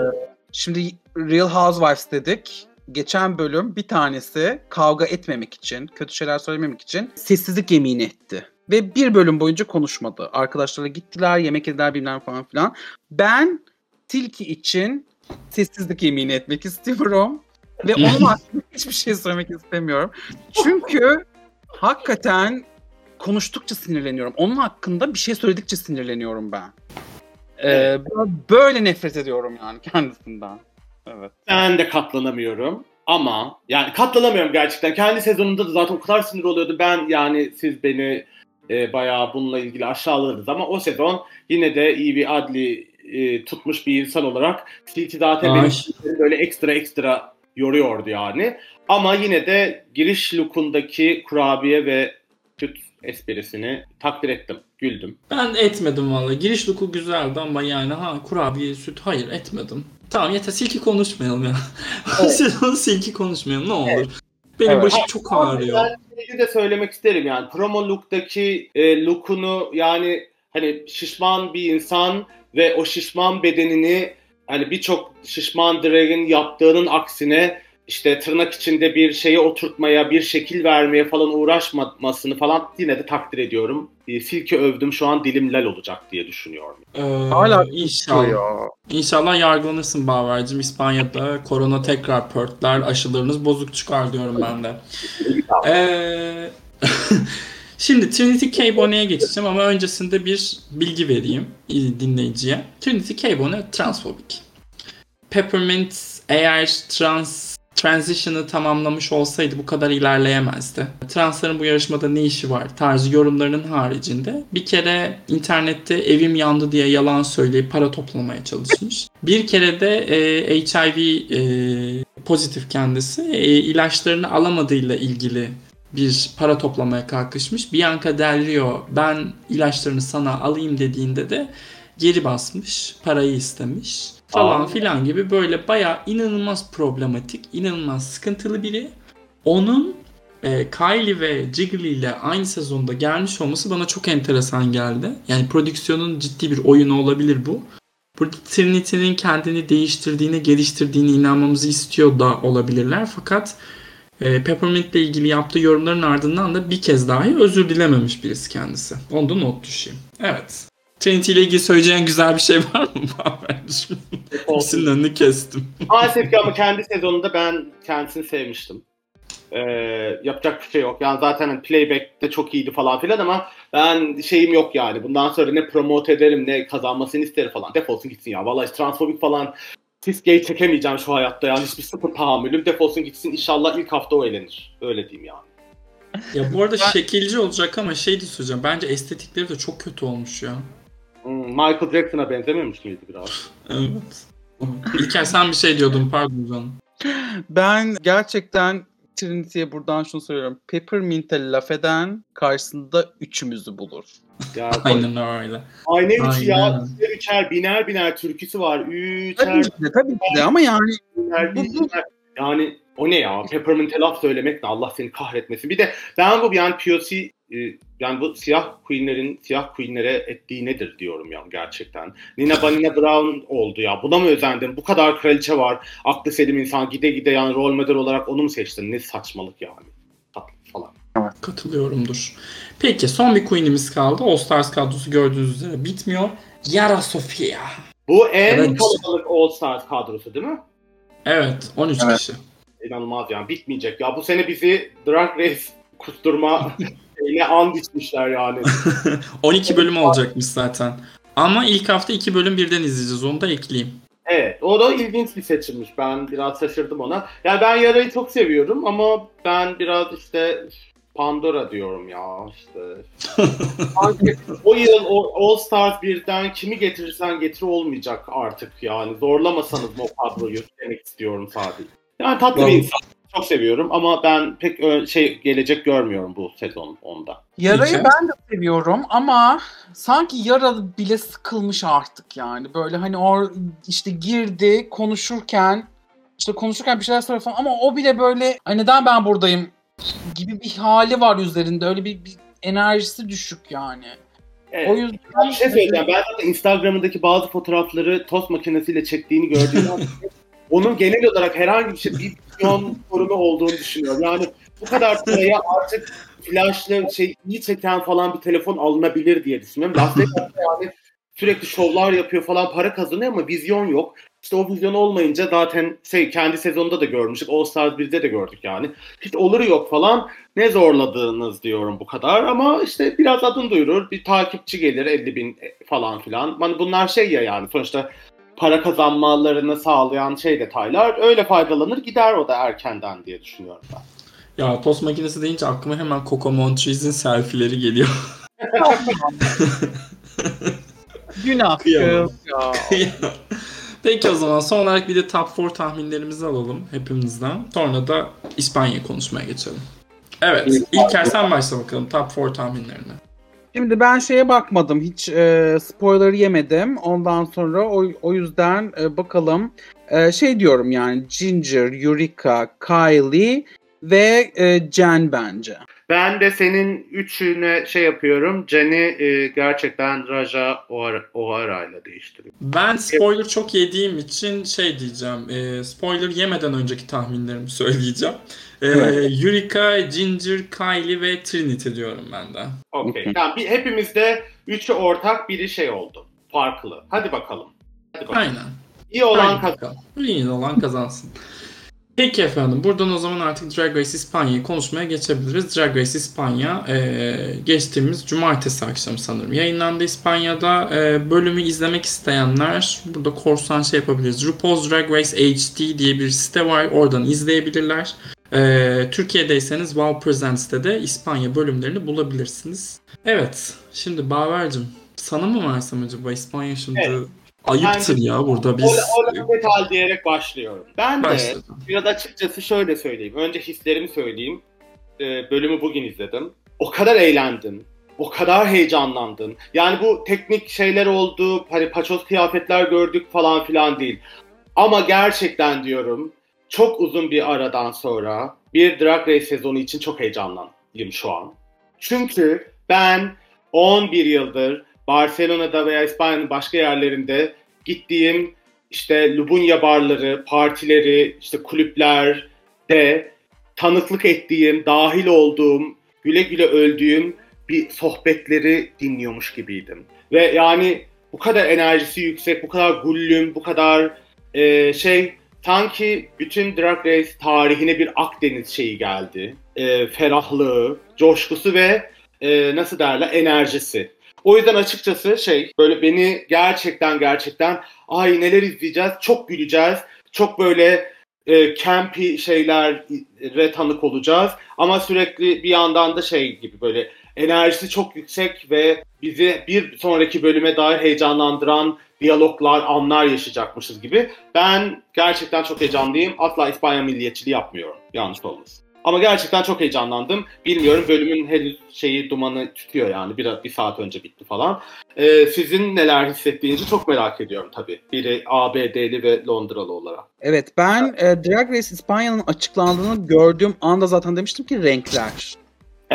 Speaker 2: şimdi Real Housewives dedik. Geçen bölüm bir tanesi kavga etmemek için, kötü şeyler söylememek için sessizlik yemini etti. Ve bir bölüm boyunca konuşmadı. Arkadaşlarla gittiler, yemek yediler bilmem falan filan. Ben Tilki için sessizlik yemini etmek (laughs) istiyorum. Ve onun (laughs) hakkında hiçbir şey söylemek istemiyorum. Çünkü hakikaten konuştukça sinirleniyorum. Onun hakkında bir şey söyledikçe sinirleniyorum ben. Ee, böyle nefret ediyorum yani (laughs) kendisinden. Evet.
Speaker 3: Ben de katlanamıyorum. Ama yani katlanamıyorum gerçekten. Kendi sezonunda da zaten o kadar sinir oluyordu. Ben yani siz beni e, bayağı bununla ilgili aşağıladınız ama o sezon yine de iyi bir adli e, tutmuş bir insan olarak Silti zaten
Speaker 1: Ay.
Speaker 3: beni böyle ekstra ekstra yoruyordu yani. Ama yine de giriş lookundaki kurabiye ve süt esprisini takdir ettim. Güldüm.
Speaker 1: Ben etmedim valla. Giriş luku güzeldi ama yani ha kurabiye, süt hayır etmedim. Tamam yeter silki konuşmayalım ya. (laughs) Sezon silki konuşmayalım ne olur. Benim
Speaker 2: Evet.
Speaker 1: başım çok ağrıyor.
Speaker 3: Ben şeyi de söylemek isterim yani promo look'taki e, look'unu yani hani şişman bir insan ve o şişman bedenini hani birçok şişman drag'in yaptığının aksine işte tırnak içinde bir şeye oturtmaya, bir şekil vermeye falan uğraşmamasını falan yine de takdir ediyorum. E, Silke övdüm şu an dilim lal olacak diye düşünüyorum.
Speaker 1: Ee,
Speaker 2: Hala
Speaker 1: inşallah.
Speaker 2: ya.
Speaker 1: İnşallah yargılanırsın Baver'cim. İspanya'da (laughs) korona tekrar pörtler, aşılarınız bozuk çıkar diyorum ben de. (laughs) Ee, (laughs) Şimdi Trinity K. Bonnet'e geçeceğim ama öncesinde bir bilgi vereyim dinleyiciye. Trinity K. Bonnet transfobik. Peppermint eğer trans transition'ı tamamlamış olsaydı bu kadar ilerleyemezdi. Transların bu yarışmada ne işi var tarzı yorumlarının haricinde bir kere internette evim yandı diye yalan söyleyip para toplamaya çalışmış. Bir kere de e, HIV e, pozitif kendisi e, ilaçlarını alamadığıyla ilgili bir para toplamaya kalkışmış. Bianca Del Rio ben ilaçlarını sana alayım dediğinde de geri basmış, parayı istemiş falan
Speaker 3: Aa.
Speaker 1: filan gibi böyle bayağı inanılmaz problematik, inanılmaz sıkıntılı biri. Onun e, Kylie ve Jiggly ile aynı sezonda gelmiş olması bana çok enteresan geldi. Yani prodüksiyonun ciddi bir oyunu olabilir bu. Burada Trinity'nin kendini değiştirdiğine, geliştirdiğine inanmamızı istiyor da olabilirler. Fakat e, Peppermint ile ilgili yaptığı yorumların ardından da bir kez dahi özür dilememiş birisi kendisi. Onu da not düşeyim. Evet. Trinity ile ilgili söyleyeceğin güzel bir şey var mı? (laughs) Baver'cim? Hepsinin önünü kestim.
Speaker 3: Maalesef ki ama kendi sezonunda ben kendisini sevmiştim. Ee, yapacak bir şey yok. Yani zaten hani playback de çok iyiydi falan filan ama ben şeyim yok yani. Bundan sonra ne promote ederim ne kazanmasını isterim falan. Defolsun gitsin ya. Vallahi transfobik falan Fiska'yı çekemeyeceğim şu hayatta yani. Hiçbir sıfır tahammülüm. Defolsun gitsin. İnşallah ilk hafta o eğlenir. Öyle diyeyim yani.
Speaker 1: Ya bu arada şekilci olacak ama şey de söyleyeceğim. Bence estetikleri de çok kötü olmuş ya.
Speaker 3: Hmm, Michael Jackson'a benzememiş miydi biraz?
Speaker 1: Evet. (laughs) İlker sen bir şey diyordun pardon canım.
Speaker 2: Ben gerçekten Trinity'ye buradan şunu söylüyorum. Peppermint'e laf eden karşısında üçümüzü bulur.
Speaker 3: Ya, (laughs)
Speaker 1: Aynen öyle.
Speaker 3: Aynen üç ya.
Speaker 1: Aynen.
Speaker 3: Üçer üçer biner biner türküsü var. Üçer
Speaker 2: Tabii ki de, tabii ki de ama yani
Speaker 3: biner
Speaker 2: Bu-.
Speaker 3: Yani o ne ya? Peppermint'e laf söylemek ne? Allah seni kahretmesin. Bir de ben bu yani POC e, yani bu siyah queenlerin siyah queenlere ettiği nedir diyorum ya gerçekten. Nina Banina Brown oldu ya. Buna mı özendin? Bu kadar kraliçe var. Aklı selim insan gide gide yani rol model olarak onu mu seçtin? Ne saçmalık yani. Tatlı falan.
Speaker 1: Katılıyorumdur. Peki son bir queen'imiz kaldı. All Stars kadrosu gördüğünüz üzere bitmiyor. Yara Sofia.
Speaker 3: Bu en
Speaker 1: Evet.
Speaker 3: kalabalık All Stars kadrosu değil mi?
Speaker 1: Evet 13
Speaker 2: Evet.
Speaker 1: kişi.
Speaker 3: İnanılmaz yani bitmeyecek. Ya bu sene bizi Drag Race kusturma (laughs) şeyine and içmişler yani. (laughs)
Speaker 1: 12 bölüm olacakmış zaten. Ama ilk hafta 2 bölüm birden izleyeceğiz. Onu da ekleyeyim.
Speaker 3: Evet, o da ilginç bir seçimmiş. Ben biraz şaşırdım ona. Yani ben Yara'yı çok seviyorum ama ben biraz işte Pandora diyorum ya işte. (laughs) Sanki o yıl o All Stars birden kimi getirirsen getir olmayacak artık yani. Zorlamasanız mı o kadroyu demek istiyorum sadece. Yani tatlı bir
Speaker 1: Vallahi.
Speaker 3: insan. Çok seviyorum ama ben pek şey gelecek görmüyorum bu sezon onda.
Speaker 2: Yarayı ben de seviyorum ama sanki yara bile sıkılmış artık yani. Böyle hani o işte girdi konuşurken işte konuşurken bir şeyler söylüyor falan ama o bile böyle "Ay neden ben buradayım gibi bir hali var üzerinde. Öyle bir, bir enerjisi düşük yani.
Speaker 3: Evet.
Speaker 2: O yüzden
Speaker 3: şey söyleyeceğim. Ben zaten Instagram'ındaki bazı fotoğrafları tost makinesiyle çektiğini gördüğümden (laughs) onun genel olarak herhangi bir şey bir milyon sorunu olduğunu düşünüyorum. Yani bu kadar paraya artık flashlı şey iyi çeken falan bir telefon alınabilir diye düşünüyorum. Las Vegas'ta (laughs) yani sürekli şovlar yapıyor falan para kazanıyor ama vizyon yok. İşte o vizyon olmayınca zaten şey kendi sezonunda da görmüştük. All Stars 1'de de gördük yani. Hiç oluru yok falan. Ne zorladığınız diyorum bu kadar ama işte biraz adın duyurur. Bir takipçi gelir 50 bin falan filan. Hani bunlar şey ya yani sonuçta para kazanmalarını sağlayan şey detaylar. Öyle faydalanır gider o da erkenden diye düşünüyorum ben.
Speaker 1: Ya tost makinesi deyince aklıma hemen Coco Montrese'in selfie'leri geliyor. (laughs)
Speaker 2: günah
Speaker 1: Kıyamam.
Speaker 2: ya.
Speaker 1: Peki o zaman son olarak bir de top 4 tahminlerimizi alalım hepimizden. Sonra da İspanya konuşmaya geçelim. Evet, İlker sen başla bakalım top 4 tahminlerine.
Speaker 2: Şimdi ben şeye bakmadım. Hiç e, spoiler yemedim. Ondan sonra o, o yüzden e, bakalım. E, şey diyorum yani Ginger, Eureka, Kylie ve e, Jen bence.
Speaker 3: Ben de senin üçüne şey yapıyorum. Jenny e, gerçekten Raja O'Hara O'Hara ile değiştiriyor.
Speaker 1: Ben spoiler çok yediğim için şey diyeceğim. e, spoiler yemeden önceki tahminlerimi söyleyeceğim. E,
Speaker 2: Evet.
Speaker 1: Eureka, Ginger, Kylie ve Trinity diyorum ben de.
Speaker 3: Okey. Yani bir, hepimizde üçü ortak biri şey oldu. Farklı. Hadi bakalım. Hadi bakalım.
Speaker 1: Aynen.
Speaker 3: İyi olan
Speaker 1: Aynen
Speaker 3: kazan.
Speaker 1: bakalım. İyi olan kazansın. Peki efendim buradan o zaman artık Drag Race İspanya'yı konuşmaya geçebiliriz. Drag Race İspanya e, geçtiğimiz cumartesi akşamı sanırım yayınlandı İspanya'da. E, bölümü izlemek isteyenler burada korsan şey yapabiliriz. RuPaul's Drag Race HD diye bir site var oradan izleyebilirler. E, Türkiye'deyseniz Wow Presents'te de İspanya bölümlerini bulabilirsiniz. Evet şimdi Baver'cim sana mı versem acaba İspanya şimdi
Speaker 3: Evet.
Speaker 1: ayıptır ya burada biz...
Speaker 3: O, o metal diyerek başlıyorum. Ben de
Speaker 1: Başladım.
Speaker 3: biraz açıkçası şöyle söyleyeyim. Önce hislerimi söyleyeyim. Ee, bölümü bugün izledim. O kadar eğlendim. o kadar heyecanlandım. Yani bu teknik şeyler oldu, hani paçoz kıyafetler gördük falan filan değil. Ama gerçekten diyorum çok uzun bir aradan sonra bir Drag Race sezonu için çok heyecanlıyım şu an. Çünkü ben 11 yıldır Barcelona'da veya İspanya'nın başka yerlerinde gittiğim işte Lubunya barları, partileri, işte kulüplerde tanıklık ettiğim, dahil olduğum, güle güle öldüğüm bir sohbetleri dinliyormuş gibiydim. Ve yani bu kadar enerjisi yüksek, bu kadar gullüm, bu kadar e, şey sanki bütün Drag Race tarihine bir Akdeniz şeyi geldi. E, ferahlığı, coşkusu ve e, nasıl derler enerjisi. O yüzden açıkçası şey böyle beni gerçekten gerçekten ay neler izleyeceğiz, çok güleceğiz, çok böyle e, campy şeylere tanık olacağız. Ama sürekli bir yandan da şey gibi böyle enerjisi çok yüksek ve bizi bir sonraki bölüme dair heyecanlandıran diyaloglar, anlar yaşayacakmışız gibi. Ben gerçekten çok heyecanlıyım. Asla İspanya milliyetçiliği yapmıyorum. Yanlış olmasın. Ama gerçekten çok heyecanlandım. Bilmiyorum bölümün henüz şeyi dumanı tutuyor yani. Bir, bir saat önce bitti falan. Ee, sizin neler hissettiğinizi çok merak ediyorum tabii. Biri ABD'li ve Londralı olarak.
Speaker 2: Evet ben e, Drag Race İspanya'nın açıklandığını gördüğüm anda zaten demiştim ki renkler.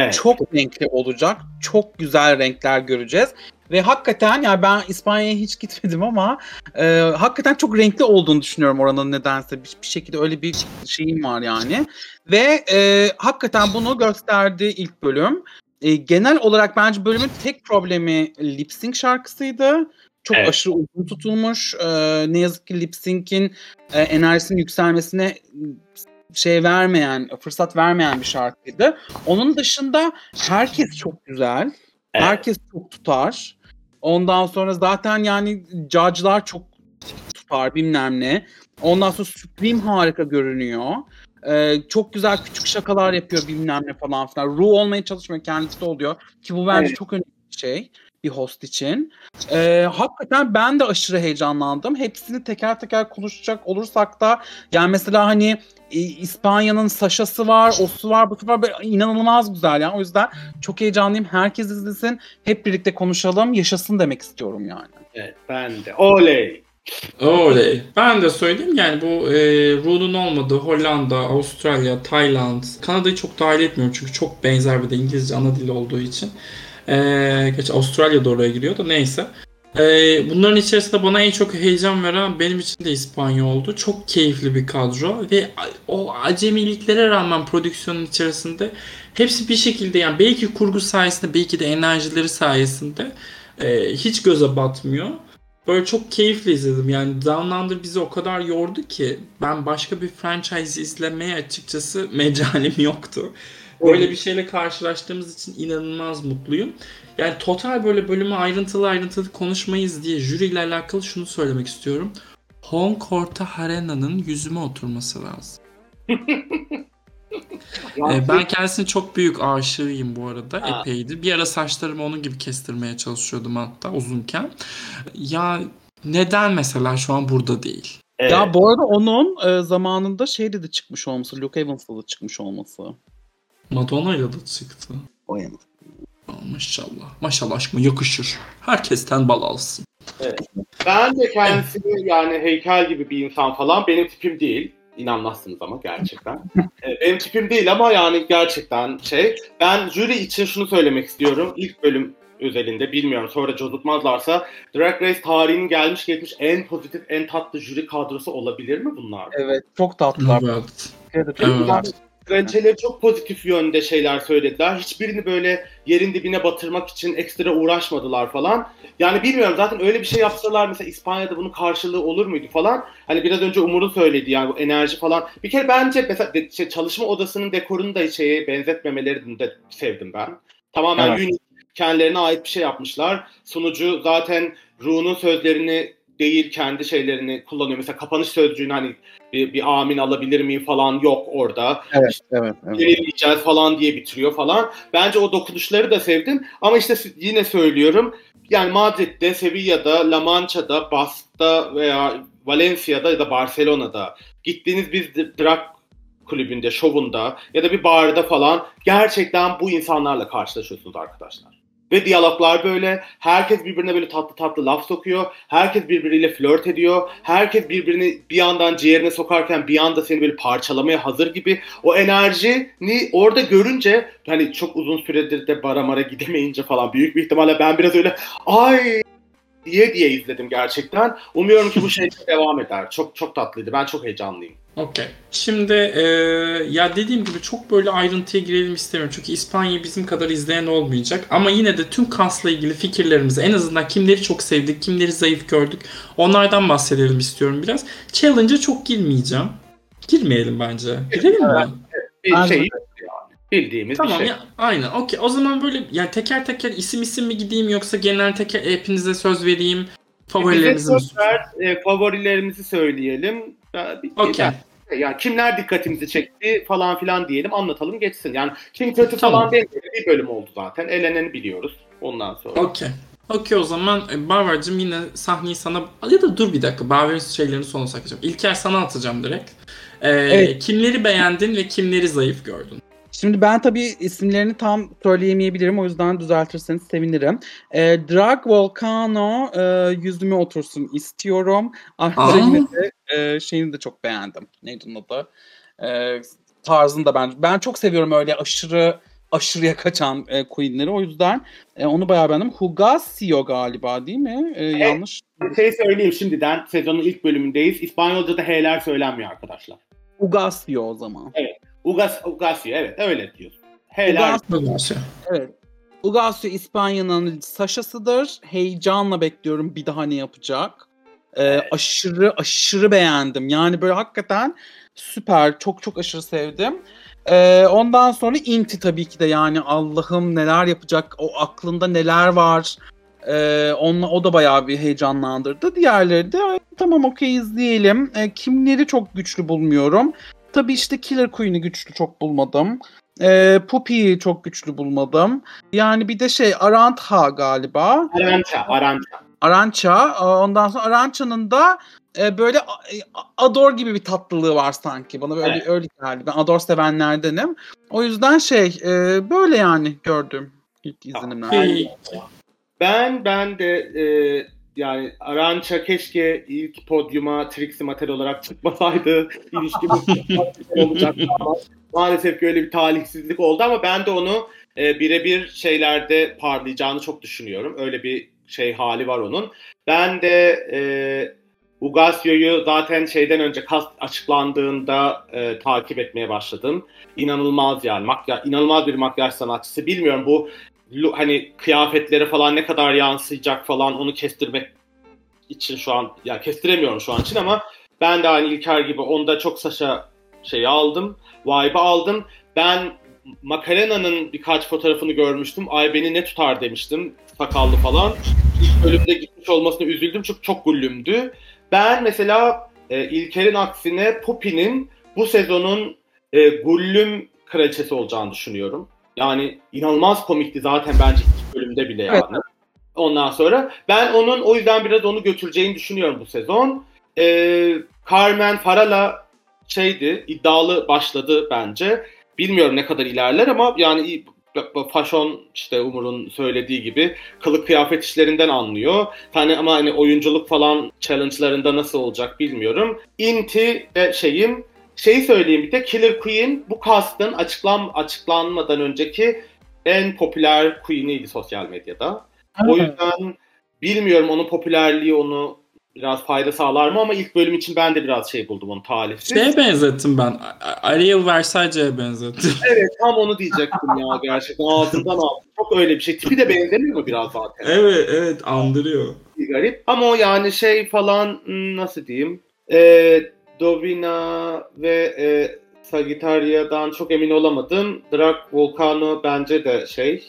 Speaker 3: Evet.
Speaker 2: Çok renkli olacak. Çok güzel renkler göreceğiz. Ve hakikaten yani ben İspanya'ya hiç gitmedim ama e, hakikaten çok renkli olduğunu düşünüyorum oranın nedense. Bir, bir şekilde öyle bir şeyim var yani. Ve e, hakikaten bunu gösterdi ilk bölüm. E, genel olarak bence bölümün tek problemi lip sync şarkısıydı. Çok
Speaker 3: Evet.
Speaker 2: aşırı uzun tutulmuş. E, ne yazık ki lip sync'in e, enerjisinin yükselmesine şey vermeyen, fırsat vermeyen bir şarkıydı. Onun dışında herkes çok güzel.
Speaker 3: Evet.
Speaker 2: Herkes çok tutar. Ondan sonra zaten yani judge'lar çok tutar bilmem ne. Ondan sonra Supreme harika görünüyor. Ee, çok güzel küçük şakalar yapıyor bilmem ne falan filan. Ru olmaya çalışmıyor kendisi de oluyor. Ki bu bence
Speaker 3: Evet.
Speaker 2: çok önemli bir şey bir host için. Ee, hakikaten ben de aşırı heyecanlandım. Hepsini teker teker konuşacak olursak da yani mesela hani e, İspanya'nın Saşa'sı var, osu var, busu var. Böyle inanılmaz güzel yani. O yüzden çok heyecanlıyım. Herkes izlesin. Hep birlikte konuşalım. Yaşasın demek istiyorum yani.
Speaker 3: Evet ben de. Oley.
Speaker 1: Oley. Ben de söyleyeyim yani bu e, Ru'nun olmadığı Hollanda, Avustralya, Tayland, Kanada'yı çok dahil etmiyorum çünkü çok benzer bir de İngilizce ana dili olduğu için. E, gerçi Avustralya oraya giriyor da neyse. E, bunların içerisinde bana en çok heyecan veren benim için de İspanya oldu. Çok keyifli bir kadro ve o acemiliklere rağmen prodüksiyonun içerisinde hepsi bir şekilde yani belki kurgu sayesinde belki de enerjileri sayesinde e, hiç göze batmıyor. Böyle çok keyifle izledim. Yani Down Under bizi o kadar yordu ki ben başka bir franchise izlemeye açıkçası mecalim yoktu. Böyle bir şeyle karşılaştığımız için inanılmaz mutluyum. Yani total böyle bölümü ayrıntılı ayrıntılı konuşmayız diye jüriyle alakalı şunu söylemek istiyorum. Hong Korta Harena'nın yüzüme oturması lazım. (laughs) Ee, ben kendisinin çok büyük aşığıyım bu arada
Speaker 3: Ha.
Speaker 1: epeydi. Bir ara saçlarımı onun gibi kestirmeye çalışıyordum hatta uzunken. Ya neden mesela şu an burada değil?
Speaker 3: Evet.
Speaker 2: Ya bu arada onun e, zamanında şeyde de çıkmış olması, Luke Evans'la da çıkmış olması.
Speaker 1: Madonna ile de çıktı.
Speaker 2: O yani.
Speaker 1: Aa, Maşallah. Maşallah aşkıma yakışır. Herkesten bal alsın.
Speaker 3: Ben de kendisini yani heykel gibi bir insan falan benim tipim değil. İnanmazsınız ama gerçekten. (laughs) Ee, benim tipim değil ama yani gerçekten şey. Ben jüri için şunu söylemek istiyorum. İlk bölüm özelinde bilmiyorum sonra cozutmazlarsa Drag Race tarihinin gelmiş geçmiş en pozitif en tatlı jüri kadrosu olabilir mi bunlar?
Speaker 2: Evet, çok tatlılar.
Speaker 1: Evet.
Speaker 2: Evet.
Speaker 1: Evet.
Speaker 3: Kraliçeleri çok pozitif yönde şeyler söylediler. Hiçbirini böyle yerin dibine batırmak için ekstra uğraşmadılar falan. Yani bilmiyorum zaten öyle bir şey yapsalar mesela İspanya'da bunun karşılığı olur muydu falan. Hani biraz önce Umur'un söyledi yani bu enerji falan. Bir kere bence mesela de- şey, çalışma odasının dekorunu da şeye benzetmemelerini de sevdim ben. Tamamen
Speaker 2: Evet.
Speaker 3: unique, kendilerine ait bir şey yapmışlar. Sunucu zaten Ru'nun sözlerini değil kendi şeylerini kullanıyor. Mesela kapanış sözcüğünü hani bir, bir amin alabilir miyim falan yok orada.
Speaker 2: Evet, evet, evet.
Speaker 3: Yenileyeceğiz falan diye bitiriyor falan. Bence o dokunuşları da sevdim. Ama işte yine söylüyorum. Yani Madrid'de, Sevilla'da, La Mancha'da, Bask'ta veya Valencia'da ya da Barcelona'da gittiğiniz bir drag kulübünde, şovunda ya da bir barda falan gerçekten bu insanlarla karşılaşıyorsunuz arkadaşlar. Ve diyaloglar böyle. Herkes birbirine böyle tatlı tatlı laf sokuyor. Herkes birbiriyle flört ediyor. Herkes birbirini bir yandan ciğerine sokarken bir anda seni böyle parçalamaya hazır gibi. O enerjini orada görünce hani çok uzun süredir de baramara gidemeyince falan büyük bir ihtimalle ben biraz öyle ay diye diye izledim gerçekten. Umuyorum ki bu şey (laughs) devam eder. Çok çok tatlıydı. Ben çok heyecanlıyım.
Speaker 1: Okey. Şimdi e, ya dediğim gibi çok böyle ayrıntıya girelim istemiyorum. Çünkü İspanya'yı bizim kadar izleyen olmayacak. Ama yine de tüm kasla ilgili fikirlerimizi en azından kimleri çok sevdik, kimleri zayıf gördük. Onlardan bahsedelim istiyorum biraz. Challenge'a çok girmeyeceğim. Girmeyelim bence. Girelim mi?
Speaker 3: Bir
Speaker 2: Bence
Speaker 3: şey. Bildiğimiz
Speaker 1: Tamam
Speaker 3: bir şey.
Speaker 1: ya aynen okey o zaman böyle yani teker teker isim isim mi gideyim yoksa genel teker hepinize söz vereyim favorilerinizi
Speaker 3: Bize söz ver, e, favorilerimizi söyleyelim. Ya,
Speaker 1: Okey.
Speaker 3: Yani kimler dikkatimizi çekti falan filan diyelim anlatalım geçsin. Yani kim kötü
Speaker 1: Tamam.
Speaker 3: falan değil bir bölüm oldu zaten. Eleneni biliyoruz ondan sonra.
Speaker 1: Okey. Okey o zaman e, Barbar'cığım yine sahneyi sana ya da dur bir dakika Barbar'ın şeylerini sona saklayacağım. İlker sana atacağım direkt. Ee,
Speaker 2: Evet.
Speaker 1: Kimleri beğendin ve kimleri zayıf gördün?
Speaker 2: Şimdi ben tabii isimlerini tam söyleyemeyebilirim. O yüzden düzeltirseniz sevinirim. E, Drag Volcano e, yüzüme otursun istiyorum. Ayrıca yine de e, şeyini de çok beğendim. Neydi onun adı? E, tarzını da ben ben çok seviyorum öyle aşırı aşırıya kaçan e, queenleri. O yüzden e, onu bayağı beğendim. Hugasio galiba değil mi? E, yanlış.
Speaker 3: Bir şey söyleyeyim şimdiden sezonun ilk bölümündeyiz. İspanyolca'da H'ler söylenmiyor arkadaşlar.
Speaker 2: Hugasio o zaman.
Speaker 3: Ugas, Ugasio evet öyle diyorsun. H'ler
Speaker 2: Ugas-
Speaker 1: Bu nasıl?
Speaker 2: Evet. Ugasio İspanya'nın Saşa'sıdır. Heyecanla bekliyorum bir daha ne yapacak. Ee,
Speaker 3: Evet.
Speaker 2: Aşırı aşırı beğendim. Yani böyle hakikaten süper. Çok çok aşırı sevdim. Ee, ondan sonra Inti tabii ki de yani Allah'ım neler yapacak. O aklında neler var. Ee, onunla, o da bayağı bir heyecanlandırdı. Diğerleri de "Ay, tamam okey izleyelim. Ee, kimleri çok güçlü bulmuyorum. Tabii işte Killer Queen'i güçlü çok bulmadım. Ee, Puppy'yi çok güçlü bulmadım. Yani bir de şey Arantha galiba.
Speaker 3: Arança, Arança.
Speaker 2: Arancha. Ondan sonra Arancha'nın da e, böyle a- Ador gibi bir tatlılığı var sanki. Bana böyle
Speaker 3: Evet.
Speaker 2: öyle geldi. Ben Ador sevenlerdenim. O yüzden şey e, böyle yani gördüm ilk izlenimler.
Speaker 3: Ben ben de e, yani Arança keşke ilk podyuma Trixie Mattel olarak çıkmasaydı. (laughs) İlişkimiz olacaktı ama maalesef ki öyle bir talihsizlik oldu ama ben de onu e, birebir şeylerde parlayacağını çok düşünüyorum. Öyle bir şey hali var onun. Ben de e, Ugasio'yu zaten şeyden önce kast açıklandığında e, takip etmeye başladım. İnanılmaz yani makyaj, inanılmaz bir makyaj sanatçısı. Bilmiyorum bu hani kıyafetlere falan ne kadar yansıyacak falan onu kestirmek için şu an ya kestiremiyorum şu an için ama ben de aynı İlker gibi onda çok Sasha şeyi aldım. Vibe'ı aldım. Ben Macarena'nın birkaç fotoğrafını görmüştüm. Ay beni ne tutar demiştim. Sakallı falan. İlk bölümde gitmiş olmasına üzüldüm. Çok çok gullümdü. Ben mesela e, İlker'in aksine Puppy'nin bu sezonun e, gullüm kraliçesi olacağını düşünüyorum. Yani inanılmaz komikti zaten bence ilk bölümde bile yani.
Speaker 2: Evet.
Speaker 3: Ondan sonra ben onun o yüzden biraz onu götüreceğini düşünüyorum bu sezon. Ee, Carmen Farala şeydi iddialı başladı bence. Bilmiyorum ne kadar ilerler ama yani faşon işte Umur'un söylediği gibi kılık kıyafet işlerinden anlıyor. Hani ama hani oyunculuk falan challenge'larında nasıl olacak bilmiyorum. Inti de şeyim şeyi söyleyeyim bir de Killer Queen bu cast'ın açıklan açıklanmadan önceki en popüler queen'iydi sosyal medyada. O yüzden bilmiyorum onun popülerliği onu biraz fayda sağlar mı ama ilk bölüm için ben de biraz şey buldum onu talihsiz.
Speaker 1: Şeye benzettim ben. Ariel Versace'ye benzettim. (laughs)
Speaker 3: Evet tam onu diyecektim ya gerçekten ağzından aldım. Çok öyle bir şey. Tipi de benzemiyor mu biraz zaten?
Speaker 1: evet evet andırıyor.
Speaker 3: Bir garip. Ama o yani şey falan hmm, nasıl diyeyim? Ee, Dovina ve e, Sagittaria'dan çok emin olamadım. Drag Volcano bence de şey.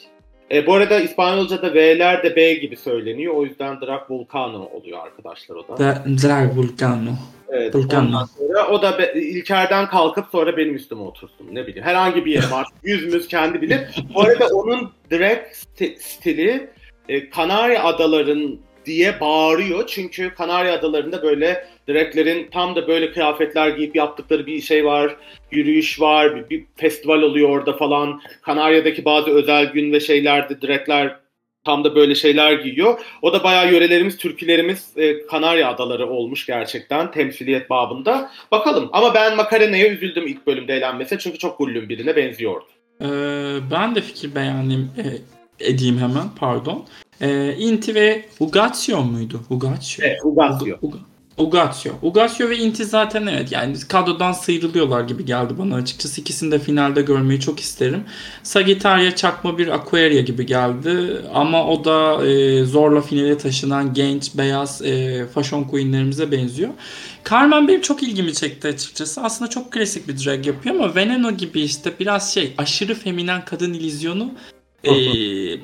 Speaker 3: E, bu arada İspanyolca'da V'ler de B gibi söyleniyor. O yüzden Drag Volcano oluyor arkadaşlar o da.
Speaker 1: Da- Drag Vulcano.
Speaker 3: Evet,
Speaker 1: Volcano.
Speaker 3: ondan sonra o da be- İlker'den kalkıp sonra benim üstüme otursun. Ne bileyim. Herhangi bir yerim artık (laughs) yüzümüz kendi bilir. Bu arada onun drag sti- stili e, Kanarya Adaların diye bağırıyor. Çünkü Kanarya Adaları'nda böyle draglerin tam da böyle kıyafetler giyip yaptıkları bir şey var. Yürüyüş var. Bir, bir festival oluyor orada falan. Kanarya'daki bazı özel gün ve şeylerde dragler tam da böyle şeyler giyiyor. O da bayağı yörelerimiz, türkülerimiz e, Kanarya Adaları olmuş gerçekten temsiliyet babında. Bakalım ama ben Makarena'ya üzüldüm ilk bölümde eğlenmesine çünkü çok gullüm birine benziyordu.
Speaker 1: Ee, ben de fikir beğendim e, edeyim hemen pardon. Ee, Inti ve Ugatio muydu? Ugatio.
Speaker 3: Evet, Ugatio.
Speaker 1: Uga- Ugatio. Ugatio ve Inti zaten evet yani kadrodan sıyrılıyorlar gibi geldi bana açıkçası. İkisini de finalde görmeyi çok isterim. Sagittaria çakma bir Aquaria gibi geldi ama o da e, zorla finale taşınan genç beyaz e, fashion queenlerimize benziyor. Carmen benim çok ilgimi çekti açıkçası. Aslında çok klasik bir drag yapıyor ama Veneno gibi işte biraz şey aşırı feminen kadın illüzyonu e,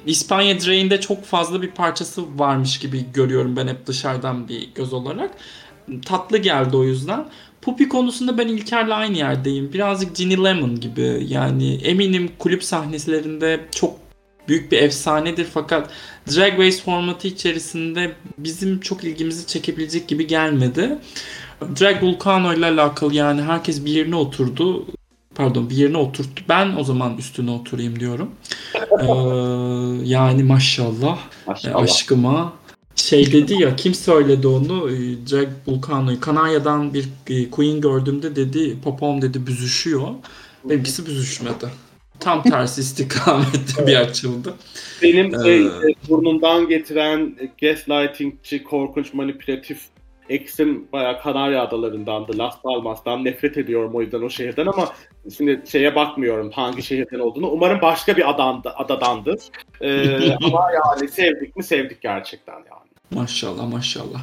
Speaker 1: İspanya drag'inde çok fazla bir parçası varmış gibi görüyorum ben hep dışarıdan bir göz olarak. Tatlı geldi o yüzden. Puppy konusunda ben İlker'le aynı yerdeyim. Birazcık Ginny Lemon gibi. Yani eminim kulüp sahnelerinde çok büyük bir efsanedir fakat Drag Race formatı içerisinde bizim çok ilgimizi çekebilecek gibi gelmedi. Drag Vulcano ile alakalı yani herkes bir yerine oturdu. Pardon bir yerine oturttu. Ben o zaman üstüne oturayım diyorum. Ee, yani maşallah e,
Speaker 3: Maşallah.
Speaker 1: aşkıma şey dedi ya kim söyledi onu E, Drag Vulcano'yu Kanarya'dan bir e, queen gördüğümde dedi popom dedi büzüşüyor. Benimkisi büzüşmedi. Tam tersi istikamette (laughs) bir açıldı.
Speaker 3: Benim
Speaker 1: Ee,
Speaker 3: şey, e, burnundan getiren e, gaslightingçi, korkunç, manipülatif eksim bayağı Kanarya Adaları'ndandı. Las Palmas'tan nefret ediyorum o yüzden o şehirden ama şimdi şeye bakmıyorum hangi şehirden olduğunu. Umarım başka bir adandı, adadandır. Ee, (laughs) ama yani sevdik mi sevdik gerçekten yani.
Speaker 1: Maşallah maşallah.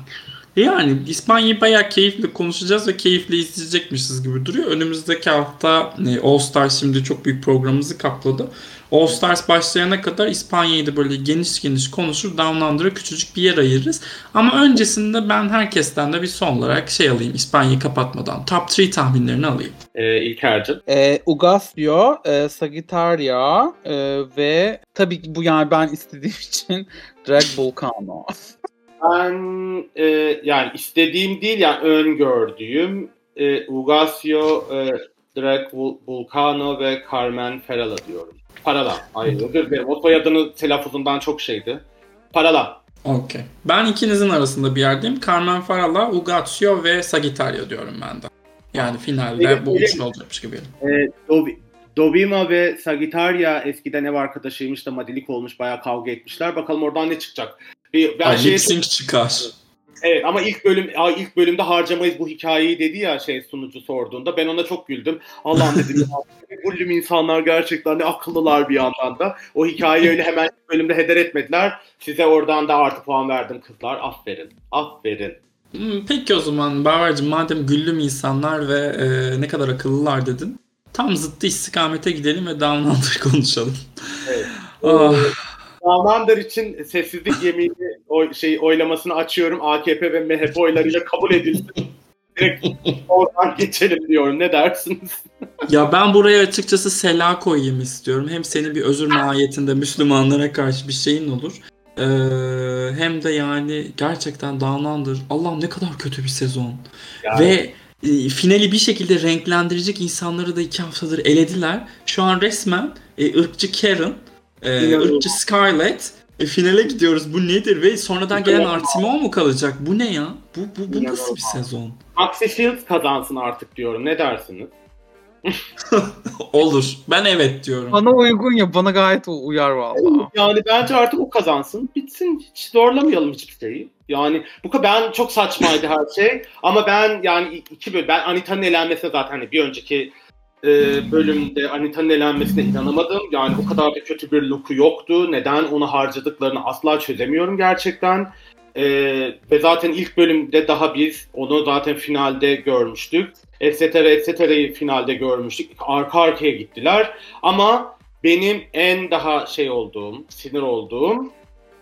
Speaker 1: Yani İspanya'yı bayağı keyifli konuşacağız ve keyifli izleyecekmişiz gibi duruyor. Önümüzdeki hafta e, All Stars şimdi çok büyük programımızı kapladı. All Stars başlayana kadar İspanya'yı da böyle geniş geniş konuşur. Down Under'a küçücük bir yer ayırırız. Ama öncesinde ben herkesten de bir son olarak şey alayım İspanya'yı kapatmadan. Top 3 tahminlerini alayım.
Speaker 3: Ee, İlker'cim.
Speaker 2: E, Ugasio, e, Sagittaria e, ve tabii ki bu yani ben istediğim (laughs) için Drag Vulcano.
Speaker 3: Ben e, yani istediğim değil yani öngördüğüm e, Ugasio, e, Drag Vul- Vulcano ve Carmen Ferala diyorum. Parala. Ay özür dilerim. O soyadını telaffuzundan çok şeydi. Parala.
Speaker 1: Okey. Ben ikinizin arasında bir yerdeyim. Carmen Farala, Ugatio ve Sagittario diyorum ben de. Yani finalde bu üçlü olacakmış gibi.
Speaker 3: E, Dovi- Dovima ve Sagittaria eskiden ev arkadaşıymış da madilik olmuş bayağı kavga etmişler. Bakalım oradan ne çıkacak. Bir- Ben
Speaker 1: Ay, sync çıkar.
Speaker 3: Evet ama ilk bölüm ilk bölümde harcamayız bu hikayeyi dedi ya şey sunucu sorduğunda ben ona çok güldüm. Allah'ım dedim ya gullüm insanlar gerçekten ne akıllılar bir yandan da. O hikayeyi öyle hemen bölümde heder etmediler. Size oradan da artı puan verdim kızlar. Aferin. Aferin.
Speaker 1: Hmm, Peki o zaman Baver'cim madem güllüm insanlar ve e, ne kadar akıllılar dedin. Tam zıttı istikamete gidelim ve Down Under konuşalım.
Speaker 3: Evet.
Speaker 1: Ah,
Speaker 3: Damander için sessizlik yemini oy, şey oylamasını açıyorum. AKP ve MHP oylarıyla kabul edilsin. Direkt oradan geçelim diyorum. Ne dersiniz?
Speaker 1: ya ben buraya açıkçası sela koyayım istiyorum. Hem senin bir özür mahiyetinde Müslümanlara karşı bir şeyin olur. Ee, hem de yani gerçekten Under Allah'ım ne kadar kötü bir sezon.
Speaker 3: Yani-
Speaker 1: Ve e, finali bir şekilde renklendirecek insanları da iki haftadır elediler. Şu an resmen e, ırkçı Karen, e,
Speaker 3: İnanılmaz.
Speaker 1: ırkçı Scarlett e, finale gidiyoruz. Bu nedir? Ve sonradan gelen
Speaker 3: İnanılmaz.
Speaker 1: Artimo mu kalacak? Bu ne ya? Bu, bu, bu nasıl bir sezon?
Speaker 3: Maxi Shields kazansın artık diyorum. Ne dersiniz? (laughs)
Speaker 1: Olur. Ben evet diyorum.
Speaker 2: Bana uygun ya bana gayet uyar valla.
Speaker 3: Yani bence artık o kazansın. Bitsin. Hiç zorlamayalım hiçbir şeyi. Yani bu kadar ben çok saçmaydı her şey. Ama ben yani iki bölüm ben Anita'nın elenmesine zaten hani bir önceki e, bölümde Anita'nın elenmesine inanamadım. Yani o kadar da kötü bir look'u yoktu. Neden onu harcadıklarını asla çözemiyorum gerçekten. E, ve zaten ilk bölümde daha biz onu zaten finalde görmüştük. Etc. Etc'yi finalde görmüştük. Arka arkaya gittiler. Ama benim en daha şey olduğum, sinir olduğum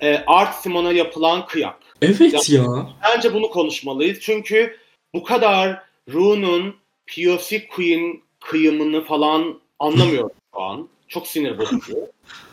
Speaker 3: e, Art Simon'a yapılan kıyak.
Speaker 1: Evet ya.
Speaker 3: Bence bunu konuşmalıyız. Çünkü bu kadar Rune'un POC Queen kıyımını falan anlamıyorum şu an. Çok sinir bozucu.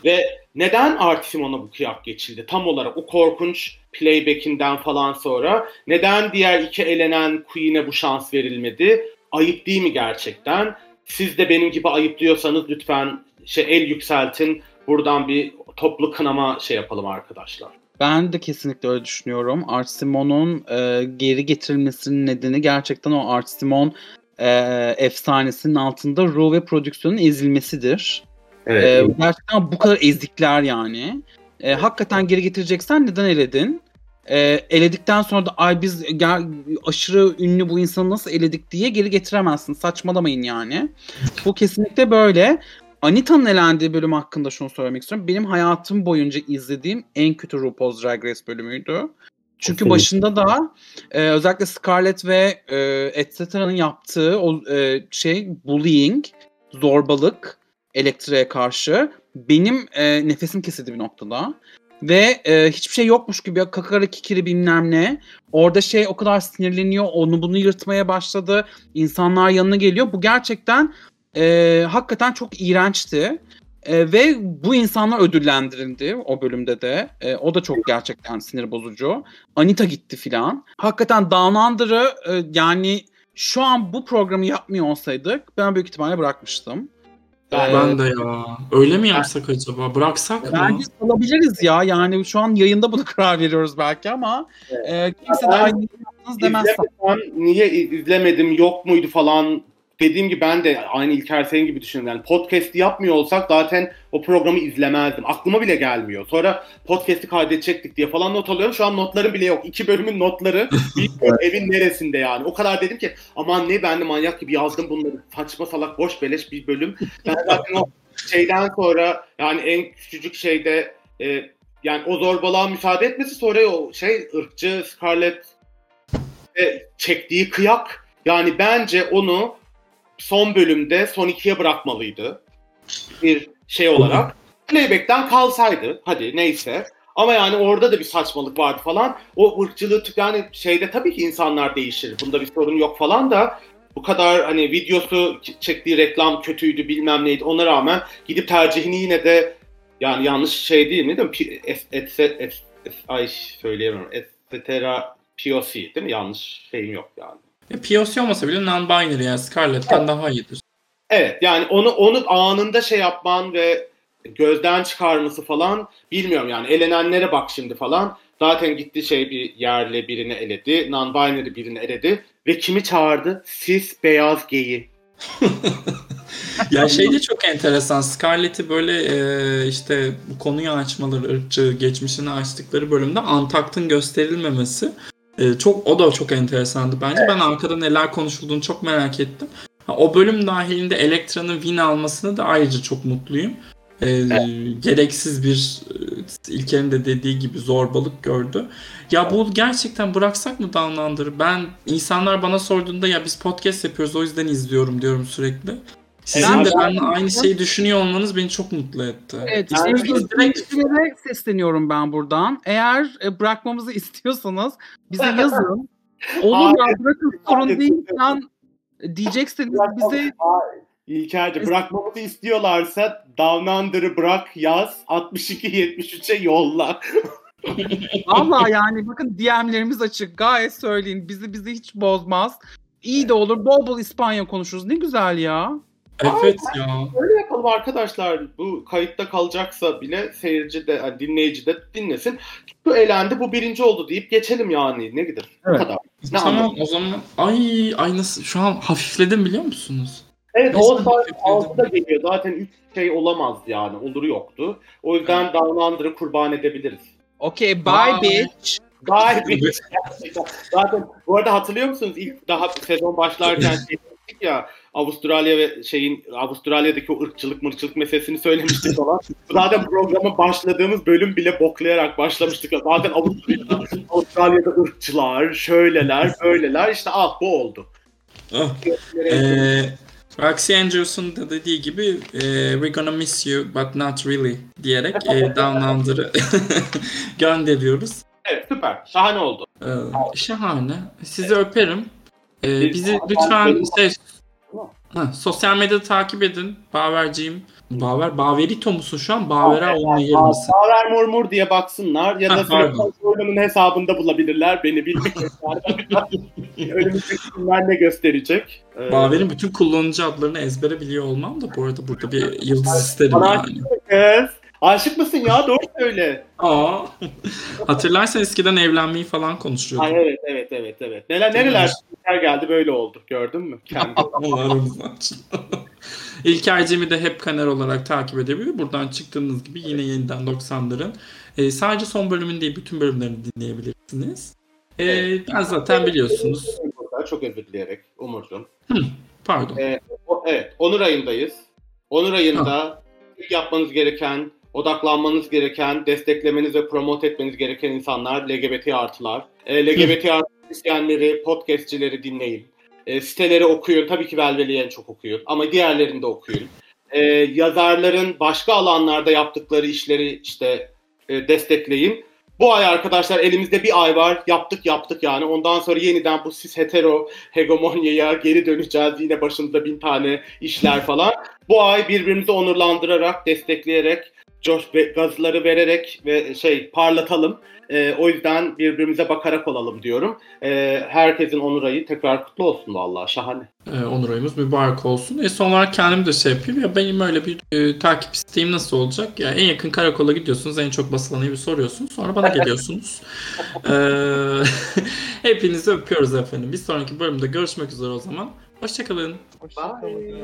Speaker 3: Ve neden Art Simon'a bu kıyak geçildi? Tam olarak o korkunç playback'inden falan sonra neden diğer iki elenen Queen'e bu şans verilmedi? Ayıp değil mi gerçekten? Siz de benim gibi ayıplıyorsanız lütfen şey el yükseltin. Buradan bir toplu kınama şey yapalım arkadaşlar.
Speaker 2: Ben de kesinlikle öyle düşünüyorum. Art Simon'un e, geri getirilmesinin nedeni gerçekten o Art Simon e, efsanesinin altında Ru ve prodüksiyonun ezilmesidir. E, gerçekten bu kadar ezikler yani. E, hakikaten geri getireceksen neden eledin? E, eledikten sonra da ay biz gel, aşırı ünlü bu insanı nasıl eledik diye geri getiremezsin. Saçmalamayın yani. Bu kesinlikle böyle. Anita'nın elendiği bölüm hakkında şunu söylemek istiyorum. Benim hayatım boyunca izlediğim en kötü RuPaul's Drag Race bölümüydü. Çünkü başında da e, özellikle Scarlett ve e, Etcettera'nın yaptığı o e, şey bullying, zorbalık elektriğe karşı benim e, nefesim kesildi bir noktada. Ve e, hiçbir şey yokmuş gibi kakara kikiri bilmem ne. Orada şey o kadar sinirleniyor, onu bunu yırtmaya başladı. İnsanlar yanına geliyor. Bu gerçekten e, hakikaten çok iğrençti. E, ve bu insanlar ödüllendirildi o bölümde de. E, o da çok gerçekten sinir bozucu. Anita gitti filan. Hakikaten Down Under'ı e, yani şu an bu programı yapmıyor olsaydık ben büyük ihtimalle bırakmıştım.
Speaker 3: Ben-
Speaker 1: Ben de ya. Öyle mi yapsak acaba? Bıraksak mı?
Speaker 2: Bence alabiliriz ya. Yani şu an yayında buna (laughs) karar veriyoruz belki ama e, kimse de
Speaker 3: Ben-
Speaker 2: aynı yaptınız demez.
Speaker 3: Niye izlemedim yok muydu falan dediğim gibi ben de aynı İlker senin gibi düşünüyorum. Yani podcast'i yapmıyor olsak zaten o programı izlemezdim. Aklıma bile gelmiyor. Sonra podcast'i kaydedecektik diye falan not alıyorum. Şu an notlarım bile yok. İki bölümün notları (laughs) evin neresinde yani. O kadar dedim ki aman ne ben de manyak gibi yazdım bunları. Saçma salak boş beleş bir bölüm. Ben zaten o şeyden sonra yani en küçücük şeyde e, yani o zorbalığa müsaade etmesi sonra o şey ırkçı Scarlett ve çektiği kıyak yani bence onu son bölümde son ikiye bırakmalıydı. Bir şey olarak. Playback'ten kalsaydı hadi neyse. Ama yani orada da bir saçmalık vardı falan. O ırkçılığı yani şeyde tabii ki insanlar değişir. Bunda bir sorun yok falan da bu kadar hani videosu çektiği reklam kötüydü bilmem neydi ona rağmen gidip tercihini yine de yani yanlış şey değil mi değil mi? Es- es- es- ay söyleyemiyorum. Etcetera POC değil mi? Yanlış şeyim yok yani.
Speaker 1: E, POC olmasa bile non-binary yani Scarlett'ten daha iyidir.
Speaker 3: Evet yani onu onu anında şey yapman ve gözden çıkarması falan bilmiyorum yani elenenlere bak şimdi falan. Zaten gitti şey bir yerle birini eledi. Non-binary birini eledi. Ve kimi çağırdı? Sis beyaz geyi. (laughs)
Speaker 1: ya şey de çok enteresan. Scarlett'i böyle e, işte bu konuyu açmaları, ırkçı geçmişini açtıkları bölümde Antakt'ın gösterilmemesi e, çok o da çok enteresandı bence. Ben arkada neler konuşulduğunu çok merak ettim. Ha, o bölüm dahilinde Elektra'nın win almasını da ayrıca çok mutluyum. E, Gereksiz bir e, İlker'in de dediği gibi zorbalık gördü. Ya bu gerçekten bıraksak mı Down Under'ı? Ben insanlar bana sorduğunda ya biz podcast yapıyoruz o yüzden izliyorum diyorum sürekli. Sizin
Speaker 2: Ben-
Speaker 1: de benimle aynı şeyi düşünüyor olmanız beni çok mutlu etti.
Speaker 2: Evet,
Speaker 3: Yani
Speaker 2: dinleyicilere sesleniyorum ben buradan. Eğer e, bırakmamızı (laughs) istiyorsanız bize yazın. (laughs) Olur ya bırakın sorun değil falan diyecekseniz bize
Speaker 3: İlker'ci bırakmamızı istiyorlarsa Down Under'ı bırak yaz 62-73'e yolla. (laughs)
Speaker 2: valla yani bakın DM'lerimiz açık gayet söyleyin bizi bizi hiç bozmaz. İyi de olur bol bol İspanya konuşuruz ne güzel ya.
Speaker 1: Evet ya.
Speaker 3: Öyle yapalım arkadaşlar. Bu kayıtta kalacaksa bile seyirci de, yani dinleyici de dinlesin. Bu elendi, bu birinci oldu deyip geçelim yani. Ne gider? Bu
Speaker 2: Evet.
Speaker 3: kadar. Ne
Speaker 1: tamam
Speaker 3: anladım?
Speaker 1: o zaman ay ay nasıl şu an hafifledim biliyor musunuz?
Speaker 3: Evet,
Speaker 1: Neyse,
Speaker 3: o saat
Speaker 1: teşekkür
Speaker 3: 6'da geliyor. Zaten 3 şey olamaz yani. Oluru yoktu. O yüzden Down Under'ı kurban edebiliriz.
Speaker 2: Okay bye
Speaker 1: Bye.
Speaker 2: bitch.
Speaker 3: Gayet (laughs) Gerçekten. Zaten bu arada hatırlıyor musunuz ilk daha sezon başlarken (laughs) şey ya Avustralya ve şeyin Avustralya'daki o ırkçılık mırçılık meselesini söylemiştik falan. (laughs) Zaten programa başladığımız bölüm bile boklayarak başlamıştık. Zaten Avustralya'da, Avustralya'da ırkçılar, şöyleler, böyleler işte ah bu oldu.
Speaker 1: Ah. Ee, Roxy Andrews'un da dediği gibi e, we're gonna miss you but not really diyerek e, (laughs) Down Under'ı (laughs) gönderiyoruz.
Speaker 3: Evet süper. Şahane oldu.
Speaker 1: Ee, şahane. Sizi öperim. Ee, bizi lütfen şey, ha, sosyal medyada takip edin. Baverciğim. Baver, Baverito musun şu an? Bavera olmayı yer misin?
Speaker 3: Haber Murmur diye baksınlar ya da. Süleyman'ın hesabında bulabilirler beni bilmiyorum. (laughs) (laughs) Önümüzdeki günler ne gösterecek? Ee,
Speaker 1: Baver'in bütün kullanıcı adlarını ezbere biliyor olmam da bu arada burada bir yıldız isterim yani.
Speaker 3: Kız. Aşık mısın ya? Doğru söyle.
Speaker 1: Aa. Hatırlarsan eskiden evlenmeyi falan konuşuyorduk.
Speaker 3: Ay evet evet evet evet. Neler nereler neler geldi böyle oldu. Gördün mü? Kendi. (laughs)
Speaker 1: İlker Cem'i de hep Kaner olarak takip edebiliyor. Buradan çıktığınız gibi yine yeniden 90'ların e, sadece son bölümün değil bütün bölümlerini dinleyebilirsiniz. E, ben zaten biliyorsunuz.
Speaker 3: Çok özür dileyerek Umurcuğum.
Speaker 1: Pardon.
Speaker 3: O- evet, Onur ayındayız. Onur ayında ilk yapmanız gereken, odaklanmanız gereken, desteklemeniz ve promote etmeniz gereken insanlar LGBT artılar. E, LGBT artı isteyenleri, podcastçileri dinleyin. E, siteleri okuyun. Tabii ki Velveli'yi en çok okuyun. Ama diğerlerini de okuyun. E, yazarların başka alanlarda yaptıkları işleri işte e, destekleyin. Bu ay arkadaşlar elimizde bir ay var. Yaptık yaptık yani. Ondan sonra yeniden bu cis hetero hegemonyaya geri döneceğiz. Yine başımızda bin tane işler falan. Bu ay birbirimizi onurlandırarak, destekleyerek, coş gazları vererek ve şey parlatalım. Ee, o yüzden birbirimize bakarak olalım diyorum. Ee, herkesin onur ayı tekrar kutlu olsun vallahi şahane.
Speaker 1: E, onur ayımız mübarek olsun. E, son olarak kendim de şey yapayım. Ya benim öyle bir e, takip isteğim nasıl olacak? Ya en yakın karakola gidiyorsunuz. En çok basılan evi soruyorsunuz. Sonra bana geliyorsunuz. (laughs) e, (laughs) hepinizi öpüyoruz efendim. Bir sonraki bölümde görüşmek üzere o zaman. Hoşçakalın.
Speaker 2: Hoşçakalın.